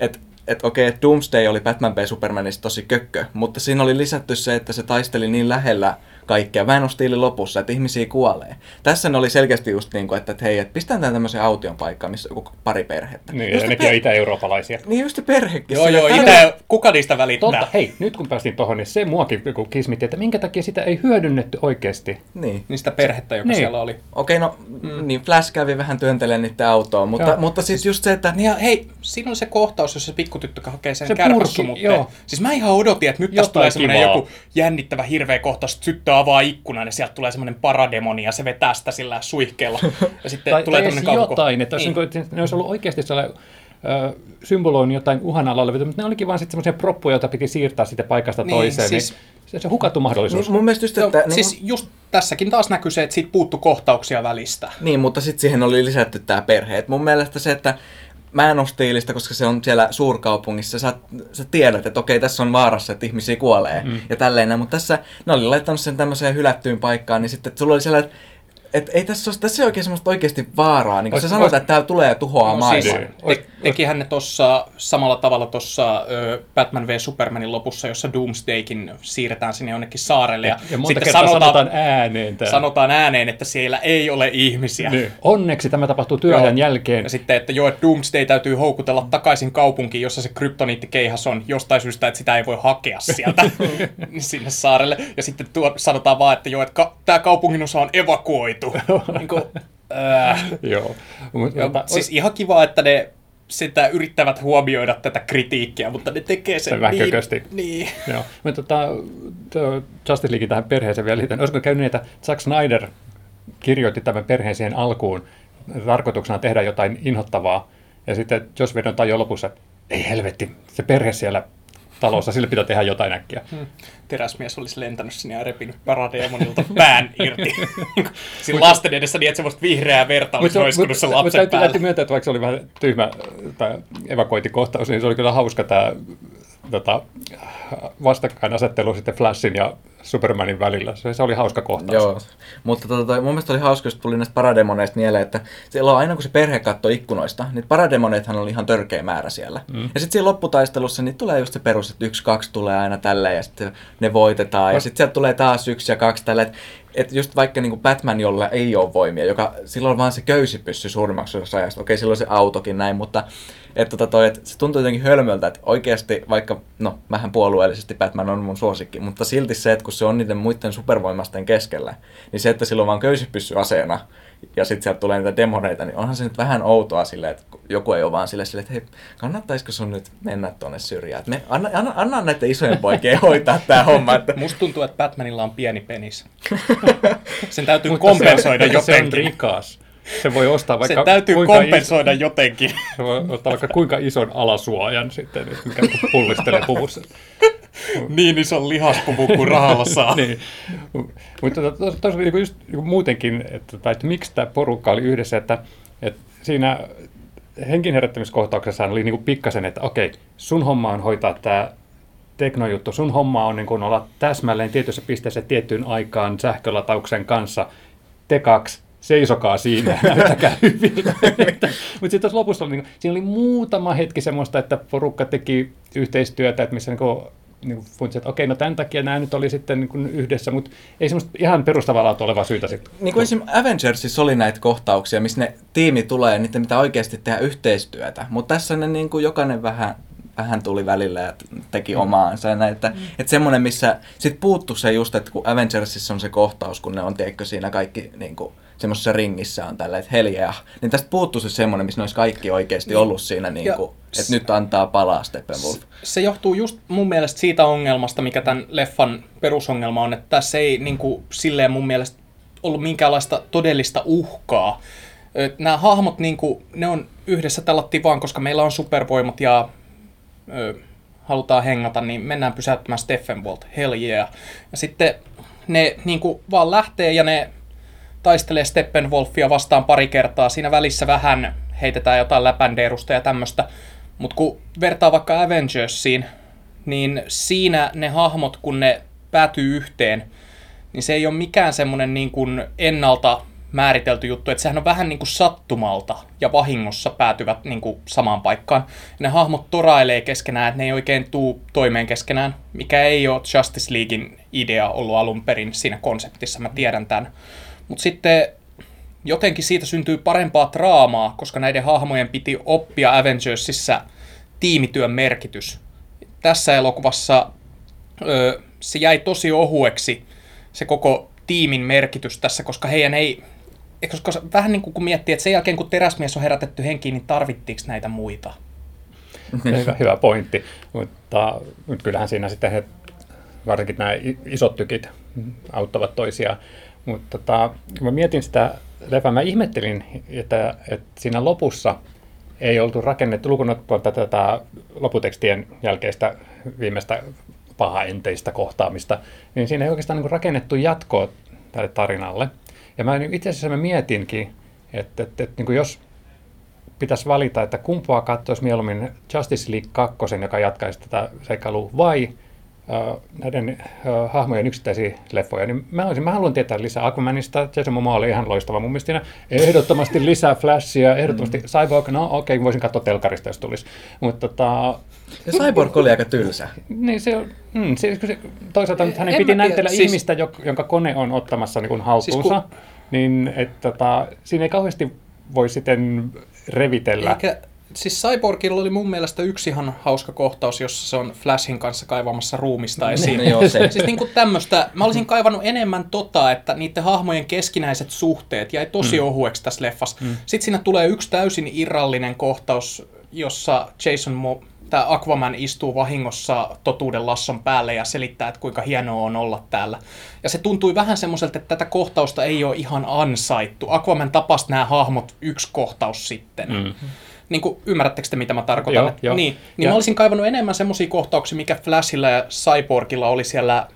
Speaker 3: että että okei, Doomsday oli Batman v Supermanista tosi kökkö, mutta siinä oli lisätty se, että se taisteli niin lähellä kaikkea. Mä en ole stiili lopussa, että ihmisiä kuolee. Tässä ne oli selkeästi just niin kuin, että, että hei, että pistetään tämän tämmöisen aution paikkaan, missä on joku pari perhettä.
Speaker 2: Niin,
Speaker 3: just
Speaker 2: ja
Speaker 3: ne
Speaker 2: nekin on
Speaker 3: per-
Speaker 2: itä-eurooppalaisia.
Speaker 3: Niin just se perhekin.
Speaker 1: Joo, joo, itä, kuka niistä välittää?
Speaker 2: Totta, hei, nyt kun päästiin tuohon, niin se muakin joku kismitti, että minkä takia sitä ei hyödynnetty oikeasti.
Speaker 3: Niin.
Speaker 1: Niistä perhettä, joka
Speaker 2: Niin.
Speaker 1: siellä oli.
Speaker 3: Okei, no mm. niin Flash kävi vähän työntelemään niiden autoon, mutta,
Speaker 2: Joo.
Speaker 3: mutta sitten just se, että
Speaker 1: Niin ja hei, siinä on se kohtaus, jossa se pikkutyttö hakee sen
Speaker 2: Se
Speaker 1: kärpäsumutteen. Siis mä ihan odotin, että nyt tästä tulee semmoinen joku jännittävä hirveä kohtaus, että tyttö avaa ikkunan ja sieltä tulee semmoinen parademoni ja se vetää sitä sillä suihkeella. Ja sitten
Speaker 2: Tai,
Speaker 1: tulee
Speaker 2: tai edes
Speaker 1: kauko.
Speaker 2: jotain, että, niin.
Speaker 1: niin.
Speaker 2: että ne olisi ollut oikeasti sellainen ö, symboloin jotain uhan alla olevia, mutta ne olikin vaan sitten semmoisia proppuja, joita piti siirtää sitten paikasta
Speaker 1: Niin,
Speaker 2: toiseen.
Speaker 1: siis-
Speaker 2: Niin, se, se hukattu mahdollisuus.
Speaker 3: mun mielestä just, että... niin,
Speaker 1: siis just tässäkin taas näkyy se, että siitä puuttu kohtauksia välistä.
Speaker 3: Niin, mutta sitten siihen oli lisätty tämä perhe. Et mun mielestä se, että mä en ole stiilistä, koska se on siellä suurkaupungissa. Sä, sä tiedät, että okei, tässä on vaarassa, että ihmisiä kuolee mm. ja tälleen. Mutta tässä ne oli laittanut sen tämmöiseen hylättyyn paikkaan, niin sitten sulla oli sellainen, että et ei tässä, ole, tässä ei oikein semmoista oikeasti vaaraa. Niin kun
Speaker 2: Ois-
Speaker 3: sä sanot,
Speaker 2: ois-
Speaker 3: että tää tulee ja tuhoaa
Speaker 1: No
Speaker 3: maailman.
Speaker 1: siis,
Speaker 2: Ois-
Speaker 1: te, tekihän ne tuossa samalla tavalla tuossa Batman v Supermanin lopussa, jossa Doomsdaykin siirretään sinne jonnekin saarelle. Ja,
Speaker 2: ja monta
Speaker 1: sitten
Speaker 2: kertaa sanotaan,
Speaker 1: sanotaan,
Speaker 2: sanotaan ääneen tämä.
Speaker 1: sanotaan ääneen, että siellä ei ole ihmisiä.
Speaker 2: Niin. Onneksi tämä tapahtuu työajan
Speaker 1: Joo.
Speaker 2: jälkeen.
Speaker 1: Ja sitten, että joo, että Doomsday täytyy houkutella takaisin kaupunkiin, jossa se kryptoniittikeihas on jostain syystä, että sitä ei voi hakea sieltä sinne saarelle. Ja sitten tuo, sanotaan vaan, että joo, että ka- tämä kaupungin osa on evakuoitu. niin kuin, äh,
Speaker 2: Joo. Mut,
Speaker 1: ja,
Speaker 2: tota,
Speaker 1: siis ihan kiva, että ne sitä yrittävät huomioida tätä kritiikkiä, mutta ne tekee sen
Speaker 2: Se
Speaker 1: niin, niin.
Speaker 2: Joo. Mutta tota, Justice League tähän perheeseen vielä liittyen. Olisiko käynyt niin, että Zack Snyder kirjoitti tämän perheen siihen alkuun tarkoituksena tehdä jotain inhottavaa, ja sitten Joss Whedon tajoi lopussa, ei helvetti, se perhe siellä talossa, sille pitää tehdä jotain äkkiä.
Speaker 1: Teräsmies olisi lentänyt sinne ja repinyt parademonilta pään irti. Siinä lasten edessä niin, että semmoista vihreää verta olisi roiskunut sen
Speaker 2: mutta
Speaker 1: lapsen
Speaker 2: täytyy,
Speaker 1: päällä.
Speaker 2: täytyy myöntää, että vaikka se oli vähän tyhmä tämä evakuointikohtaus, niin se oli kyllä hauska tämä tota, vastakkainasettelu sitten Flashin ja Supermanin välillä. Se, se oli hauska kohtaus.
Speaker 3: Joo, mutta tota, mun mielestä oli hauska, kun tuli näistä parademoneista mieleen, että siellä on aina kun se perhe katsoo ikkunoista, niin parademoneethan oli ihan törkeä määrä siellä. Mm. Ja sitten siinä lopputaistelussa niin tulee just se perus, että yksi, kaksi tulee aina tälleen ja sitten ne voitetaan. Ja sitten sieltä tulee taas yksi ja kaksi tälleen. Että et just vaikka niin Batman, jolla ei ole voimia, joka silloin vaan se pyssy suurimmaksi osassa ajasta. Okei, silloin se autokin näin, mutta että tota toi, että se tuntuu jotenkin hölmöltä, että oikeasti, vaikka, no, vähän puolueellisesti Batman on mun suosikki, mutta silti se, että kun se on niiden muiden supervoimasten keskellä, niin se, että sillä on vaan köysipyssy aseena, ja sitten sieltä tulee niitä demoneita, niin onhan se nyt vähän outoa silleen, että joku ei ole vaan silleen, silleen että hei, kannattaisiko sun nyt mennä tuonne syrjään? Että me, anna, anna, anna näiden isojen poikien hoitaa tämä homma. Että...
Speaker 1: Musta tuntuu, että Batmanilla on pieni penis. Sen täytyy kompensoida
Speaker 2: se on, se on
Speaker 1: jotenkin.
Speaker 2: rikas. Se voi ostaa vaikka
Speaker 1: Se täytyy kompensoida jotenkin.
Speaker 2: Iso, se voi ostaa vaikka kuinka ison alasuojan sitten, mikä pullistelee puvussa.
Speaker 1: niin ison lihaspuvu kuin rahalla saa.
Speaker 2: niin. Mutta to, to, to, to, just niin muutenkin, että, tai, että miksi tämä porukka oli yhdessä, että, että siinä henkinherättämiskohtauksessa oli niin kuin pikkasen, että okei, sun homma on hoitaa tämä teknojuttu, sun homma on niin kuin olla täsmälleen tietyssä pisteessä tiettyyn aikaan sähkölatauksen kanssa, te kaksi seisokaa siinä näyttäkää hyviltä. Mutta sitten lopussa oli, niin siinä oli muutama hetki semmoista, että porukka teki yhteistyötä, että missä niin niin funtsi, että okei, no tämän takia nämä nyt oli sitten niin kuin yhdessä, mutta ei semmoista ihan perustavaa olevaa syytä sitten.
Speaker 3: Niin kuin esimerkiksi Avengersissa oli näitä kohtauksia, missä ne tiimi tulee ja niiden pitää oikeasti tehdä yhteistyötä, mutta tässä ne niin kuin jokainen vähän vähän tuli välillä ja teki mm. omaansa. Ja että, mm. että semmoinen, missä sit puuttu se just, että kun Avengersissa on se kohtaus, kun ne on, tiedätkö, siinä kaikki niin kuin, semmoisessa ringissä on tällä, että heljää, niin tästä puuttuu se semmoinen, missä ne olisi kaikki oikeasti niin. ollut siinä, niin kuin, että nyt antaa palaa Steppenwolf.
Speaker 1: Se johtuu just mun mielestä siitä ongelmasta, mikä tämän leffan perusongelma on, että tässä ei niin kuin, silleen mun mielestä ollut minkäänlaista todellista uhkaa. Nämä hahmot, niin kuin, ne on yhdessä tallattiin vaan, koska meillä on supervoimat ja ö, halutaan hengata, niin mennään pysäyttämään Steffenwolf, hell yeah. Ja sitten ne niin kuin, vaan lähtee ja ne taistelee Steppenwolfia vastaan pari kertaa. Siinä välissä vähän heitetään jotain läpändeerusta ja tämmöistä. Mutta kun vertaa vaikka Avengersiin, niin siinä ne hahmot, kun ne päätyy yhteen, niin se ei ole mikään semmoinen niin kuin ennalta määritelty juttu, että sehän on vähän niin kuin sattumalta ja vahingossa päätyvät niin kuin samaan paikkaan. Ne hahmot torailee keskenään, että ne ei oikein tuu toimeen keskenään, mikä ei ole Justice Leaguein idea ollut alun perin siinä konseptissa, mä tiedän tämän. Mutta sitten jotenkin siitä syntyy parempaa draamaa, koska näiden hahmojen piti oppia Avengersissa tiimityön merkitys. Tässä elokuvassa ö, se jäi tosi ohueksi se koko tiimin merkitys tässä, koska heidän ei, koska vähän niin kuin kun miettii, että sen jälkeen kun teräsmies on herätetty henkiin, niin tarvittiinko näitä muita?
Speaker 2: Hyvä, hyvä pointti, mutta, mutta kyllähän siinä sitten he, varsinkin nämä isot tykit auttavat toisiaan. Mutta tota, kun mä mietin sitä lefää, mä ihmettelin, että, että siinä lopussa ei oltu rakennettu lukunottamaan tätä loputekstien jälkeistä viimeistä pahaenteistä kohtaamista, niin siinä ei oikeastaan niin rakennettu jatkoa tälle tarinalle. Ja mä itse asiassa mä mietinkin, että, että, että niin jos pitäisi valita, että kumpaa katsoisi mieluummin Justice League 2, joka jatkaisi tätä seikkailua, vai näiden uh, hahmojen yksittäisiä leffoja, niin mä, olisin, mä haluan tietää lisää Aquamanista. Jason Momoa oli ihan loistava mun mielestä. Ehdottomasti lisää Flashia, ehdottomasti mm. Cyborg, no okei, okay, voisin katsoa telkarista, jos tulisi. Mutta tota...
Speaker 3: Ja Cyborg oli aika tylsä.
Speaker 2: Niin se, mm, se, se toisaalta nyt hänen en piti näytellä siis... ihmistä, jonka kone on ottamassa niin haltuunsa. Siis kun... Niin, että tota, siinä ei kauheasti voi sitten revitellä.
Speaker 1: Eikä, siis Cyborgilla oli mun mielestä yksi ihan hauska kohtaus, jossa se on Flashin kanssa kaivamassa ruumista niin, esiin.
Speaker 3: No, joo, se.
Speaker 1: Siis niin kuin tämmöistä, mä olisin kaivannut enemmän tota, että niiden hahmojen keskinäiset suhteet jäi tosi mm. ohueksi tässä leffassa. Mm. Sitten siinä tulee yksi täysin irrallinen kohtaus, jossa Jason Mo- tämä Aquaman istuu vahingossa totuuden lasson päälle ja selittää, että kuinka hienoa on olla täällä. Ja se tuntui vähän semmoiselta, että tätä kohtausta ei ole ihan ansaittu. Aquaman tapasi nämä hahmot yksi kohtaus sitten. Mm niin kuin, ymmärrättekö te, mitä mä tarkoitan?
Speaker 2: Joo, jo.
Speaker 1: Niin, niin ja. mä olisin kaivannut enemmän semmoisia kohtauksia, mikä Flashilla ja Cyborgilla oli siellä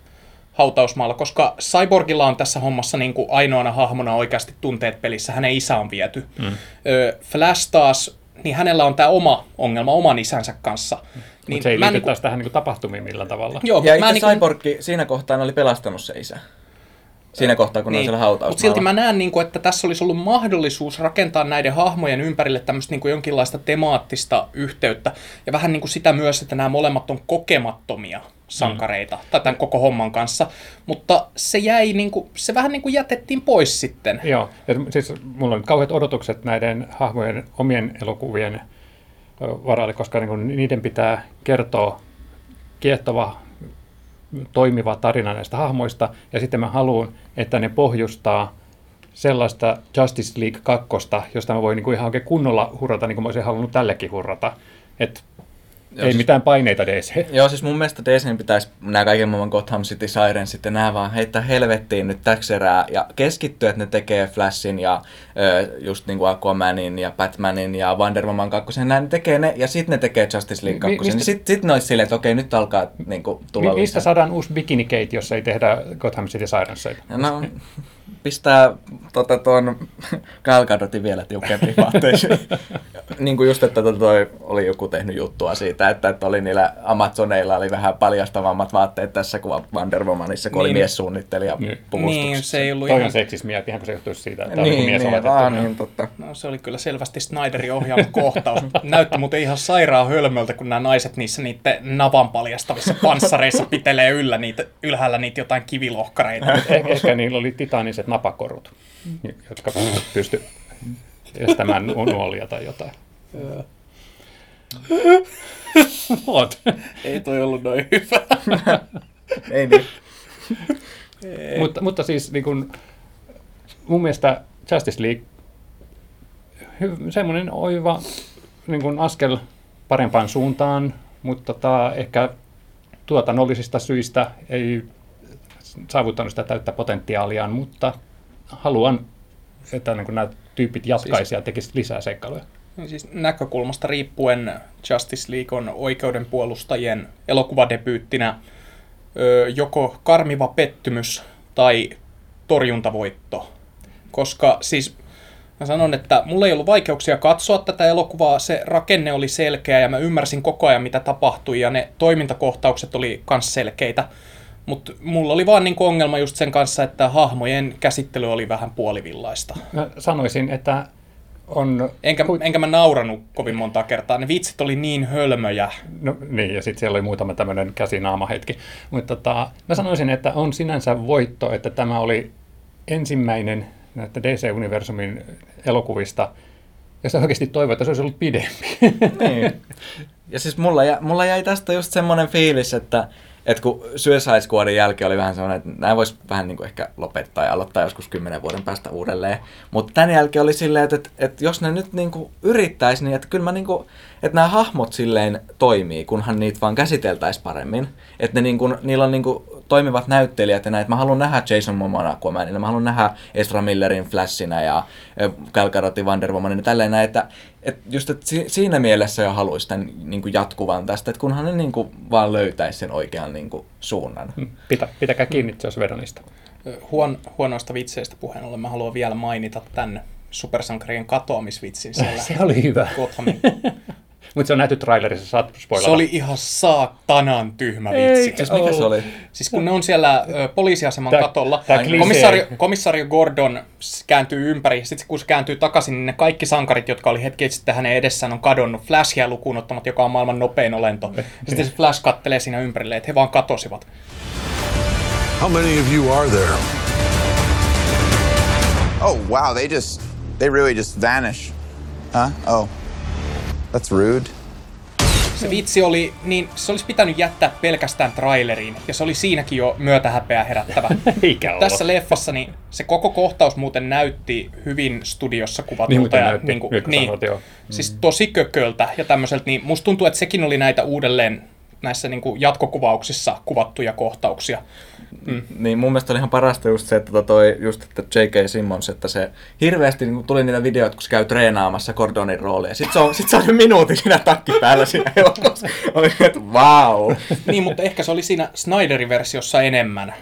Speaker 1: hautausmaalla, koska Cyborgilla on tässä hommassa niin kuin ainoana hahmona oikeasti tunteet pelissä. Hänen isä on viety. Mm. Flash taas, niin hänellä on tämä oma ongelma oman isänsä kanssa.
Speaker 2: Niin
Speaker 1: Niin
Speaker 2: se ei
Speaker 1: mä
Speaker 2: liity
Speaker 1: niinku-
Speaker 2: taas tähän niin tapahtumiin millään tavalla.
Speaker 1: Joo,
Speaker 3: Ja
Speaker 1: mä
Speaker 3: itse
Speaker 1: niinku-
Speaker 3: Cyborg siinä kohtaa oli pelastanut se isä. Siinä kohtaa, kun niin. on siellä hautausmaalla.
Speaker 1: Mutta silti mä näen, niin kuin, että tässä olisi ollut mahdollisuus rakentaa näiden hahmojen ympärille tämmöistä niin kuin jonkinlaista temaattista yhteyttä. Ja vähän niin kuin sitä myös, että nämä molemmat on kokemattomia sankareita mm. tämän koko homman kanssa. Mutta se jäi, niin kuin, se vähän niin kuin jätettiin pois sitten.
Speaker 2: Joo, et siis mulla on nyt kauheat odotukset näiden hahmojen omien elokuvien varalle, koska niin kuin niiden pitää kertoa kiehtova, toimiva tarina näistä hahmoista, ja sitten mä haluan, että ne pohjustaa sellaista Justice League 2, josta mä voin niin kuin ihan oikein kunnolla hurrata, niin kuin mä olisin halunnut tällekin hurrata. Et
Speaker 3: Joo,
Speaker 2: ei
Speaker 3: siis-
Speaker 2: mitään paineita DC.
Speaker 3: Joo, siis mun mielestä DCn pitäisi nämä kaiken maailman Gotham City Sirens sitten nämä vaan heittää helvettiin nyt täksi erää ja keskittyä, että ne tekee Flashin ja ö, just niin kuin Aquamanin ja Batmanin ja Wonder Woman 2, näin ne tekee ne ja sitten ne tekee Justice League
Speaker 2: Mi-
Speaker 3: 2.
Speaker 2: mistä-
Speaker 3: Niin sitten sit ne olisi silleen, että okei, nyt alkaa niin kuin, tulla
Speaker 2: Mi- mistä
Speaker 3: lisää.
Speaker 2: saadaan uusi Bikini Kate, jos ei tehdä Gotham City Sirensia?
Speaker 3: No, pistää tota, tuon Gal Gadotin vielä tiukempiin vaatteisiin. niin kuin just, että tota, toi oli joku tehnyt juttua siitä, että, että oli niillä Amazoneilla oli vähän paljastavammat vaatteet tässä kuin Wonder Womanissa, kun oli
Speaker 1: Niin.
Speaker 3: miessuunnittelija
Speaker 2: Niin.
Speaker 1: Niin, se ei ollut
Speaker 2: Toi
Speaker 1: ihan...
Speaker 2: on seksismiä, ihan kun se johtuisi siitä, että
Speaker 3: niin,
Speaker 2: niin, mies
Speaker 3: niin, vaan, niin, totta.
Speaker 1: No, se oli kyllä selvästi Snyderin ohjaama kohtaus. Näytti muuten ihan sairaan hölmöltä, kun nämä naiset niissä niiden navan paljastavissa panssareissa pitelee yllä niitä, ylhäällä niitä jotain kivilohkareita.
Speaker 2: Eh- ehkä niillä oli titaaniset napakorut, jotka pysty estämään nu- nuolia tai jotain. What?
Speaker 1: Ei toi ollut noin hyvä.
Speaker 3: Ei niin.
Speaker 2: mutta, mutta siis niin kun, mun mielestä Justice League semmoinen oiva niin kun askel parempaan suuntaan, mutta tota, ehkä tuotannollisista syistä ei saavuttanut sitä täyttä potentiaaliaan, mutta haluan, että niin nämä tyypit jatkaisi ja tekisi lisää seikkailuja.
Speaker 1: Niin Siis näkökulmasta riippuen Justice League on oikeudenpuolustajien elokuvadebyyttinä joko karmiva pettymys tai torjuntavoitto. Koska siis mä sanon, että mulla ei ollut vaikeuksia katsoa tätä elokuvaa, se rakenne oli selkeä ja mä ymmärsin koko ajan mitä tapahtui ja ne toimintakohtaukset oli kans selkeitä. Mutta mulla oli vaan niinku ongelma just sen kanssa, että hahmojen käsittely oli vähän puolivillaista.
Speaker 2: Mä sanoisin, että on...
Speaker 1: Enkä, enkä mä nauranut kovin monta kertaa. Ne vitsit oli niin hölmöjä.
Speaker 2: No niin, ja sitten siellä oli muutama tämmöinen käsinaamahetki. Mutta tota, mä sanoisin, että on sinänsä voitto, että tämä oli ensimmäinen näitä DC-universumin elokuvista, ja se oikeasti toivoi, että se olisi ollut pidempi.
Speaker 3: niin. Ja siis mulla, jä, mulla jäi tästä just semmoinen fiilis, että, että kun Suicide Squadin jälkeen oli vähän semmoinen, että nämä vois vähän niin kuin ehkä lopettaa ja aloittaa joskus kymmenen vuoden päästä uudelleen. Mutta tämän jälkeen oli silleen, että, että, että jos ne nyt niin kuin yrittäisi, niin että kyllä mä niin kuin, että nämä hahmot silleen toimii, kunhan niitä vaan käsiteltäisiin paremmin. Että ne niin kuin, niillä on niin kuin toimivat näyttelijät ja näin. Mä haluan nähdä Jason Momoa Aquamanina, mä haluan nähdä Ezra Millerin Flashina ja Gal Wonder Womanin ja tälleen näin, että, että just että si- siinä mielessä jo haluaisin tämän niin kuin jatkuvan tästä, että kunhan ne niin kuin vaan löytäisi sen oikean niin kuin suunnan.
Speaker 2: Pitä, pitäkää kiinni jos vedonista.
Speaker 1: Huon, huonoista vitseistä puheen ollen mä haluan vielä mainita tämän supersankarien katoamisvitsin siellä
Speaker 2: Se oli hyvä.
Speaker 1: Gothamin.
Speaker 2: Mutta se on nähty trailerissa, saat spoilata.
Speaker 1: Se oli ihan saatanan tyhmä vitsi.
Speaker 3: Siis mikä se oli?
Speaker 1: Siis kun ne on siellä ö, poliisiaseman
Speaker 2: Tää-
Speaker 1: katolla,
Speaker 2: tää klisee.
Speaker 1: komisario, komisario Gordon kääntyy ympäri, sitten kun se kääntyy takaisin, niin ne kaikki sankarit, jotka oli hetki sitten hänen edessään, on kadonnut. Flashia lukuun ottamatta, joka on maailman nopein olento. Sitten se Flash kattelee siinä ympärille, että he vaan katosivat.
Speaker 5: How many of you are there?
Speaker 7: Oh, wow, they just, they really just vanish. Huh? Oh, that's rude.
Speaker 1: Se vitsi oli, niin se olisi pitänyt jättää pelkästään traileriin, ja se oli siinäkin jo myötähäpeää herättävä.
Speaker 2: Eikä ollut.
Speaker 1: Tässä leffassa niin se koko kohtaus muuten näytti hyvin studiossa kuvatulta.
Speaker 2: Niin
Speaker 1: ja,
Speaker 2: näytti,
Speaker 1: niin kuin,
Speaker 2: nyt
Speaker 1: niin,
Speaker 2: sanot, joo.
Speaker 1: Siis tosi kököltä ja tämmöiseltä, niin musta tuntuu, että sekin oli näitä uudelleen näissä niin kuin jatkokuvauksissa kuvattuja kohtauksia.
Speaker 3: Niin mun mielestä oli ihan parasta just se, että tota toi, just että J.K. Simmons, että se hirveästi niin tuli niitä videoita, kun se käy treenaamassa Gordonin roolia. Sitten se on, sit se on minuutin siinä takki päällä siinä elokuvassa. Oli, että wow.
Speaker 1: niin, mutta ehkä se oli siinä Snyderin versiossa enemmän.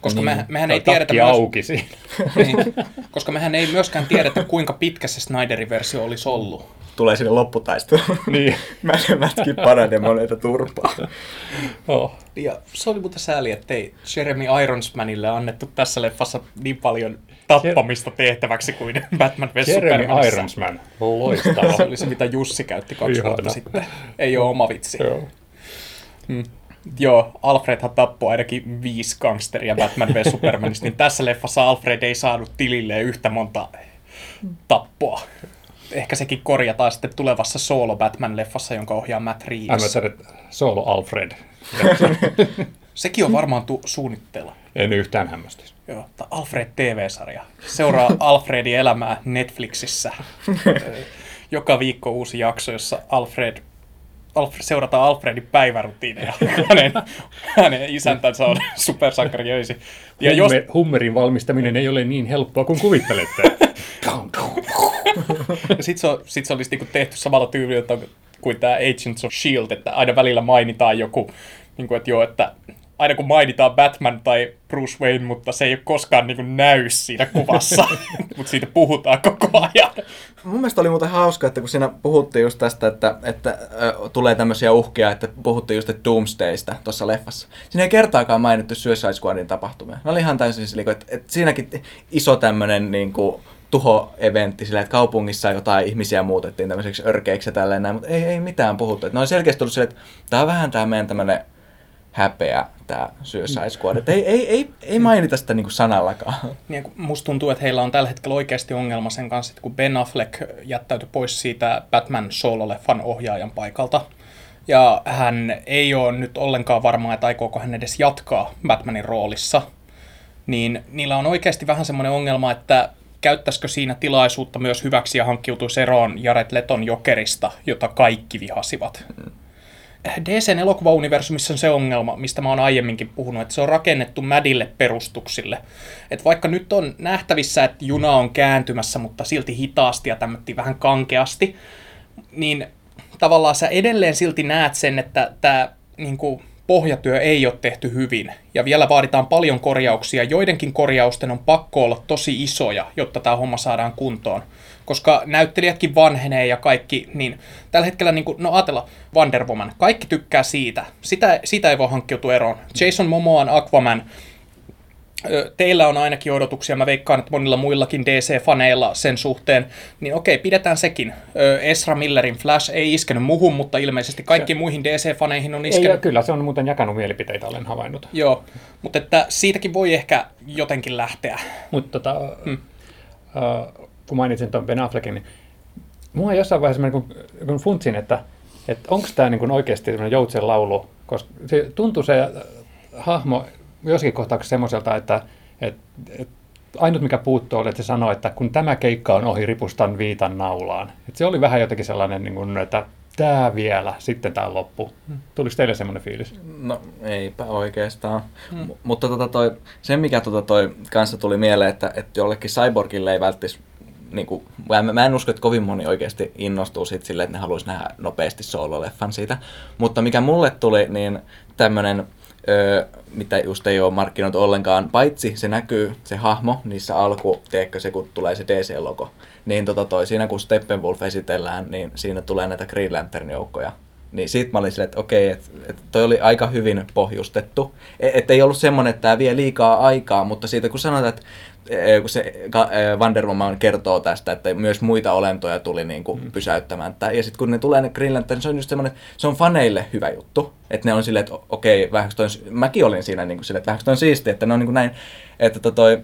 Speaker 1: Koska
Speaker 3: Niin.
Speaker 1: me, mehän ei tiedetä myös,
Speaker 2: auki siinä.
Speaker 1: niin, koska mehän ei myöskään tiedetä, kuinka pitkä se Snyderin versio olisi ollut.
Speaker 3: Tulee sinne lopputaisteluun.
Speaker 2: niin.
Speaker 3: Mä mätkin parademoneita turpaa.
Speaker 2: Oh.
Speaker 1: Ja se oli muuten sääli, ettei Jeremy Ironsmanille annettu tässä leffassa niin paljon tappamista tehtäväksi kuin Batman vs.
Speaker 2: Jeremy
Speaker 1: Supermanissa.
Speaker 2: Ironsman. Loistava.
Speaker 1: Se oli se, mitä Jussi käytti kaksi
Speaker 2: Ihana.
Speaker 1: vuotta sitten. Ei ole oma vitsi.
Speaker 2: Joo.
Speaker 1: Joo, Alfredhan tappoi ainakin viisi gangsteria Batman vs. Supermanista, niin tässä leffassa Alfred ei saanut tililleen yhtä monta tappoa. Ehkä sekin korjataan sitten tulevassa solo Batman-leffassa, jonka ohjaa Matt
Speaker 2: Mä
Speaker 1: Reeves.
Speaker 2: että Solo Alfred.
Speaker 1: Sekin on varmaan tu- suunnitteilla.
Speaker 2: En yhtään hämmästys.
Speaker 1: Joo, Alfred TV-sarja. Seuraa Alfredin elämää Netflixissä. Joka viikko uusi jakso, jossa Alfred, Alfred seurataan Alfredin päivärutiineja. Hänen, hänen isäntänsä on supersankari öisin. Ja jos,
Speaker 2: Hummer, hummerin valmistaminen ei ole niin helppoa kuin kuvittelette.
Speaker 1: ja sit se, on, sit se olisi niinku tehty samalla tyylillä kuin tämä Agents of S.H.I.E.L.D., että aina välillä mainitaan joku, niin kuin, että joo, että aina kun mainitaan Batman tai Bruce Wayne, mutta se ei ole koskaan niin kuin näy siinä kuvassa, mutta siitä puhutaan koko ajan.
Speaker 3: Mun mielestä oli muuten hauska, että kun siinä puhuttiin just tästä, että, että ö, tulee tämmöisiä uhkia, että puhuttiin just että Doomsdaysta tuossa leffassa. Siinä ei kertaakaan mainittu Suicide Squadin tapahtumia. Ne oli ihan täysin sillä, että, että siinäkin iso tämmöinen niin kuin, tuho-eventti sillä, että kaupungissa jotain ihmisiä muutettiin tämmöiseksi örkeiksi ja tälleen näin, mutta ei, ei mitään puhuttu. Että ne on selkeästi tullut silleen, että tämä on vähän tämä meidän tämmöinen häpeä, tämä Suicide Squad. Että ei, ei, ei, ei mainita sitä niin kuin sanallakaan.
Speaker 1: Niin, musta tuntuu, että heillä on tällä hetkellä oikeasti ongelma sen kanssa, että kun Ben Affleck jättäytyi pois siitä Batman Solo-leffan ohjaajan paikalta, ja hän ei ole nyt ollenkaan varma, että aikooko hän edes jatkaa Batmanin roolissa, niin niillä on oikeasti vähän semmoinen ongelma, että käyttäisikö siinä tilaisuutta myös hyväksi ja hankkiutuisi eroon Jared Leton Jokerista, jota kaikki vihasivat. DCn elokuvauniversumissa on se ongelma, mistä mä oon aiemminkin puhunut, että se on rakennettu mädille perustuksille. Että vaikka nyt on nähtävissä, että juna on kääntymässä, mutta silti hitaasti ja tämmötti vähän kankeasti, niin tavallaan sä edelleen silti näet sen, että tämä niin pohjatyö ei ole tehty hyvin. Ja vielä vaaditaan paljon korjauksia. Joidenkin korjausten on pakko olla tosi isoja, jotta tämä homma saadaan kuntoon. Koska näyttelijätkin vanhenee ja kaikki, niin tällä hetkellä, niin kuin, no ajatella, Wonder Woman, kaikki tykkää siitä. Sitä, sitä ei voi hankkiutua eroon. Jason Momoan Aquaman, teillä on ainakin odotuksia, mä veikkaan, että monilla muillakin DC-faneilla sen suhteen, niin okei, pidetään sekin. Ö, Ezra Millerin Flash ei iskenyt muhun, mutta ilmeisesti kaikkiin muihin DC-faneihin on
Speaker 2: Ei,
Speaker 1: iskenyt.
Speaker 2: ja kyllä se on muuten jakanut mielipiteitä, olen havainnut.
Speaker 1: Joo, mutta että siitäkin voi ehkä jotenkin lähteä.
Speaker 2: Mutta tota, hmm. uh, kun mainitsin tuon Ben Affleckin, niin mua jossain vaiheessa mä niin kun, kun funtsin, että, että onko tämä niin oikeasti joutsen laulu, koska se tuntuu se äh, hahmo jossakin kohtauksessa semmoiselta, että, että, että ainut mikä puuttuu oli, että se sanoi, että kun tämä keikka on ohi, ripustan viitan naulaan. Että se oli vähän jotenkin sellainen, niin kuin, että tämä vielä, sitten tämä loppu. Tuliko teille semmoinen fiilis?
Speaker 3: No eipä oikeastaan. Hmm. M- mutta tota toi, se mikä tota toi kanssa tuli mieleen, että, että jollekin cyborgille ei välttis niin kuin, mä, mä en usko, että kovin moni oikeasti innostuu siitä silleen, että ne haluaisi nähdä nopeasti soololeffan siitä. Mutta mikä mulle tuli, niin tämmönen, öö, mitä just ei ole markkinoitu ollenkaan, paitsi se näkyy, se hahmo, niissä alku, tiedätkö se, kun tulee se DC-logo, niin tota toi, siinä kun Steppenwolf esitellään, niin siinä tulee näitä Green Lantern-joukkoja. Niin sit mä olin silleen, että okei, että et toi oli aika hyvin pohjustettu. Että et ei ollut semmonen, että tämä vie liikaa aikaa, mutta siitä kun sanotaan, että kun se Wonder Woman kertoo tästä, että myös muita olentoja tuli niin kuin mm. pysäyttämään. Ja sitten kun ne tulee ne Green Lantern, se on just semmoinen, se on faneille hyvä juttu. Että ne on silleen, että okei, vähän toi, mäkin olin siinä niin kuin silleen, että vähän toi on siistiä, että ne on niin kuin näin, että to, toi,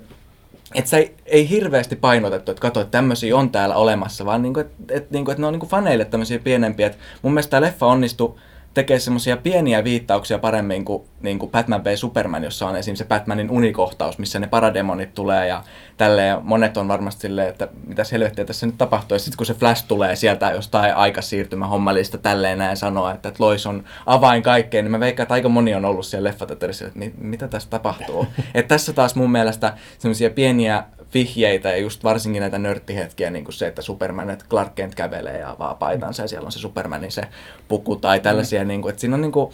Speaker 3: että se ei, ei hirveästi painotettu, että katso, että tämmöisiä on täällä olemassa, vaan niinku, että et, niinku, et ne on niinku faneille tämmöisiä pienempiä. Et mun mielestä tämä leffa onnistui tekee semmoisia pieniä viittauksia paremmin kuin, niin kuin Batman v Superman, jossa on esimerkiksi se Batmanin unikohtaus, missä ne parademonit tulee ja tälleen. Monet on varmasti silleen, että mitä helvettiä tässä nyt tapahtuu. Ja sitten kun se Flash tulee sieltä jostain aikasiirtymä hommalista tälleen näin sanoa, että, että Lois on avain kaikkeen, niin mä veikkaan, että aika moni on ollut siellä leffateatterissa, että mit, mitä tässä tapahtuu. että tässä taas mun mielestä semmoisia pieniä vihjeitä ja just varsinkin näitä nörttihetkiä, niin kuin se, että Superman, että Clark Kent kävelee ja avaa paitansa ja siellä on se Supermanin se puku tai tällaisia, mm. niin kuin, että siinä on niin kuin,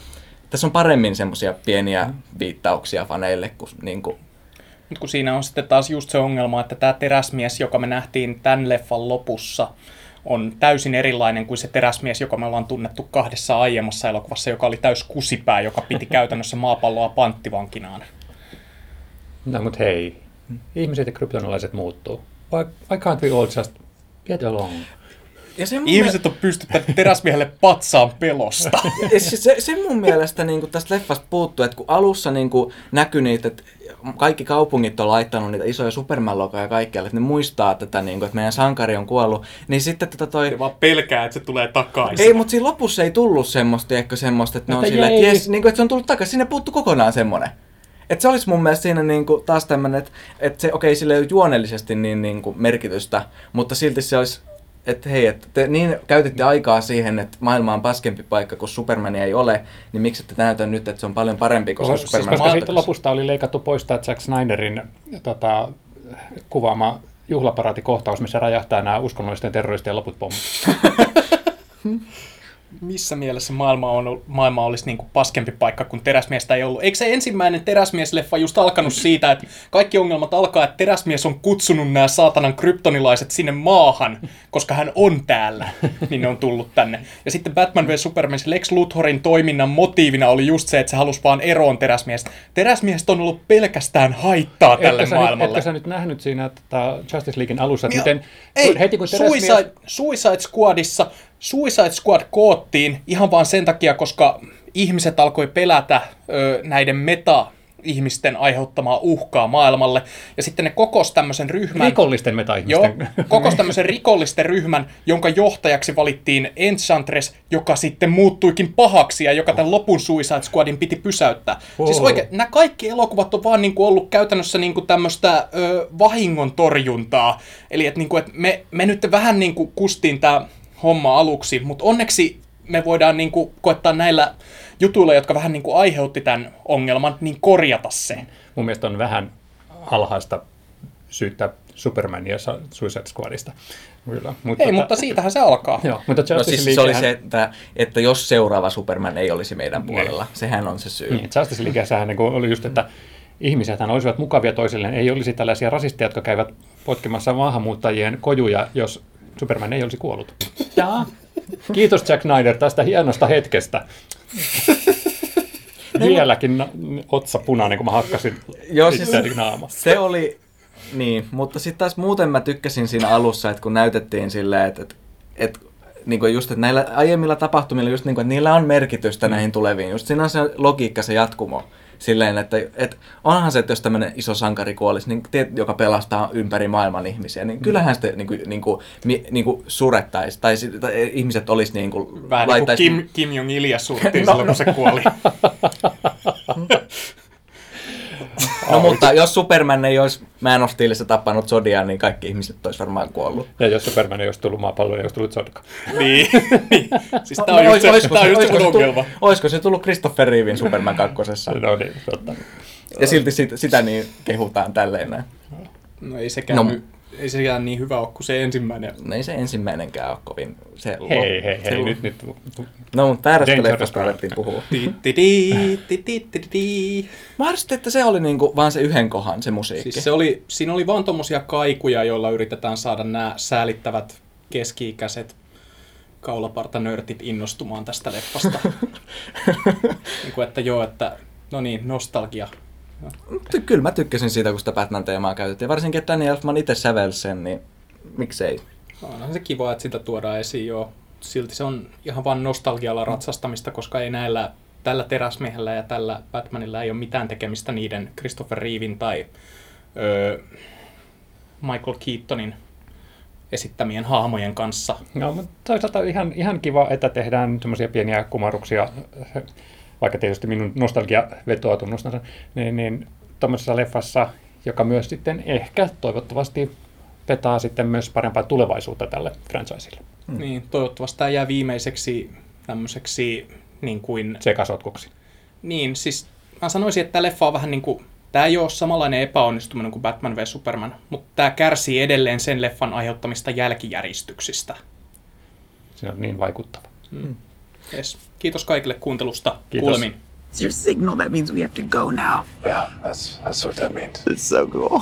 Speaker 3: tässä on paremmin semmoisia pieniä viittauksia faneille kuin, niin kuin
Speaker 1: Mut kun siinä on sitten taas just se ongelma, että tämä teräsmies, joka me nähtiin tämän leffan lopussa, on täysin erilainen kuin se teräsmies, joka me ollaan tunnettu kahdessa aiemmassa elokuvassa, joka oli täys kusipää, joka piti käytännössä maapalloa panttivankinaan.
Speaker 2: No, mutta hei, ihmiset ja kryptonalaiset muuttuu. Why, why can't we all just get along?
Speaker 3: Ja se mun
Speaker 1: Ihmiset on pystyttänyt teräsmiehelle patsaan pelosta.
Speaker 3: Ja se, se, se mun mielestä niin kuin tästä leffasta puuttuu, että kun alussa niin kuin näkyi niitä, että kaikki kaupungit on laittanut niitä isoja superman ja kaikkialle, että ne muistaa tätä, niin kuin, että meidän sankari on kuollut, niin sitten tätä toi...
Speaker 1: Ne vaan pelkää, että se tulee takaisin.
Speaker 3: Ei, mutta siinä lopussa ei tullut semmoista, ehkä semmoista, että ne on
Speaker 2: Mutta
Speaker 3: silleen, että, jes, niin kuin, että se on tullut takaisin. Sinne puuttu kokonaan semmoinen. Että se olisi mun mielestä siinä niin kuin, taas tämmöinen, että, että se, okei, sille ei ole juonellisesti niin, niin kuin, merkitystä, mutta silti se olisi, että hei, että te niin käytitte aikaa siihen, että maailma on paskempi paikka, kun Supermania ei ole, niin miksi ette näytä nyt, että se on paljon parempi kuin
Speaker 2: Siis,
Speaker 3: Superman?
Speaker 2: koska
Speaker 3: on
Speaker 2: siitä lopusta oli leikattu pois tämä Zack Snyderin tota, kuvaama juhlaparaatikohtaus, missä räjähtää nämä uskonnollisten terroristien loput pommit.
Speaker 1: Missä mielessä maailma, on, maailma olisi niin kuin paskempi paikka, kun teräsmiestä ei ollut? Eikö se ensimmäinen teräsmiesleffa just alkanut siitä, että kaikki ongelmat alkaa, että teräsmies on kutsunut nämä saatanan kryptonilaiset sinne maahan, koska hän on täällä, niin ne on tullut tänne. Ja sitten Batman v Superman, Lex Luthorin toiminnan motiivina oli just se, että se halusi vaan eroon teräsmiestä. Teräsmiestä on ollut pelkästään haittaa tälle
Speaker 2: Etkö sä,
Speaker 1: maailmalle.
Speaker 2: Nyt, etkö sä nyt nähnyt siinä tota, Justice Leaguein alussa, että miten
Speaker 1: Ei,
Speaker 2: heti kun teräsmies...
Speaker 1: Suicide, Suicide Squadissa, Suicide Squad koottiin ihan vaan sen takia, koska ihmiset alkoi pelätä ö, näiden meta ihmisten aiheuttamaa uhkaa maailmalle. Ja sitten ne kokos tämmöisen ryhmän...
Speaker 2: Rikollisten
Speaker 1: Joo,
Speaker 2: meta-ihmisten.
Speaker 1: kokos tämmöisen rikollisten ryhmän, jonka johtajaksi valittiin Enchantress, joka sitten muuttuikin pahaksi ja joka tämän lopun Suicide Squadin piti pysäyttää.
Speaker 2: Wow.
Speaker 1: Siis oikein, nämä kaikki elokuvat on vaan niinku ollut käytännössä niinku tämmöistä vahingon torjuntaa. Eli että niinku, et me, me nyt vähän niinku kustiin tämä homma aluksi, mutta onneksi me voidaan niinku koettaa näillä jutuilla, jotka vähän niinku aiheutti tämän ongelman, niin korjata se.
Speaker 2: Mun mielestä on vähän alhaista syyttää Supermania Suicide Squadista. Kyllä. Mutta,
Speaker 1: Ei, mutta siitähän se alkaa.
Speaker 2: Joo, mutta Justice
Speaker 3: No siis se oli se, että, että jos seuraava Superman ei olisi meidän puolella, sehän on se syy.
Speaker 2: Niin, Justice Leagueissähän niin oli just, että ihmisethän olisivat mukavia toisilleen. Ei olisi tällaisia rasisteja, jotka käyvät potkimassa maahanmuuttajien kojuja, jos Superman ei olisi kuollut. Jaa. Kiitos Jack Snyder tästä hienosta hetkestä. Vieläkin na- otsa punainen, kun mä hakkasin
Speaker 3: Joo, siis-. Se oli, niin, mutta sitten taas muuten mä tykkäsin siinä alussa, että kun näytettiin silleen, että, että, että niin kuin just, että näillä aiemmilla tapahtumilla just niin kuin, että niillä on merkitystä näihin tuleviin. Just siinä on se logiikka, se jatkumo. Silleen, että, että onhan se, että jos tämmöinen iso sankari kuolisi, niin tiet, joka pelastaa ympäri maailman ihmisiä, niin kyllähän sitä niin kuin, niin kuin, niin kuin surettaisi, tai, tai ihmiset olisi niin kuin,
Speaker 1: Vähän niin kuin
Speaker 3: laittaisi-
Speaker 1: Kim, Kim Jong-ilia surttiin
Speaker 3: No,
Speaker 1: silloin, kun se kuoli.
Speaker 3: No mutta jos Superman ei olisi Man of Steelissä tappanut Zodiaan, niin kaikki ihmiset olisi varmaan kuollut.
Speaker 2: Ja jos Superman ei olisi tullut maapalloon, ei olisi tullut Zodka.
Speaker 1: niin. siis tää on just se,
Speaker 3: olisiko
Speaker 1: just se
Speaker 3: olisiko
Speaker 1: mun
Speaker 3: tullut-
Speaker 1: ongelma.
Speaker 3: Olisiko se tullut Christopher Reevin Superman kakkosessa?
Speaker 2: No niin, totta.
Speaker 3: Ja silti sitä, sitä niin kehutaan tälleen näin.
Speaker 1: No ei sekään,
Speaker 3: No.
Speaker 1: no. Ei sekään niin hyvä ole kuin se ensimmäinen.
Speaker 3: No ei se ensimmäinenkään ole kovin... Se,
Speaker 2: Hei, hei,
Speaker 3: se,
Speaker 2: hei, nyt, nyt.
Speaker 3: No, mutta väärästä leffasta alettiin puhua.
Speaker 1: Ti, ti, ti, ti, ti, ti, ti.
Speaker 3: Mä arvostin, että se oli niinku vaan se yhden kohan se musiikki.
Speaker 1: Siis se oli, siinä oli vaan tommosia kaikuja, joilla yritetään saada nämä säälittävät keski-ikäiset kaulapartanörtit innostumaan tästä leffasta. niin kuin, että joo, että no niin, nostalgia.
Speaker 3: Ty- Kyllä mä tykkäsin siitä, kun sitä Batman-teemaa käytettiin. Varsinkin, että Danny Elfman itse sävelsi sen, niin miksei.
Speaker 1: Onhan se kiva, että sitä tuodaan esiin joo. Silti se on ihan vaan nostalgialla ratsastamista, koska ei näillä, tällä teräsmiehellä ja tällä Batmanilla ei ole mitään tekemistä niiden Christopher Reevin tai öö, Michael Keatonin esittämien hahmojen kanssa.
Speaker 2: No, mutta toisaalta ihan, ihan kiva, että tehdään semmoisia pieniä kumarruksia, vaikka tietysti minun nostalgia vetoa tunnustan sen, niin, niin tuommoisessa leffassa, joka myös sitten ehkä toivottavasti vetaa sitten myös parempaa tulevaisuutta tälle franchiselle.
Speaker 1: Mm. Niin, toivottavasti tämä jää viimeiseksi tämmöiseksi niin kuin...
Speaker 2: Sekasotkuksi.
Speaker 1: Niin, siis mä sanoisin, että tämä leffa on vähän niin kuin... Tämä ei ole samanlainen epäonnistuminen kuin Batman v Superman, mutta tämä kärsii edelleen sen leffan aiheuttamista jälkijäristyksistä.
Speaker 2: Se on niin vaikuttava.
Speaker 1: Yes. Kiitos kaikille kuuntelusta.
Speaker 2: Kiitos.
Speaker 1: Kuulemiin.
Speaker 7: It's your signal. That means we have to go now.
Speaker 5: Yeah, that's that's what that means.
Speaker 8: It's so cool.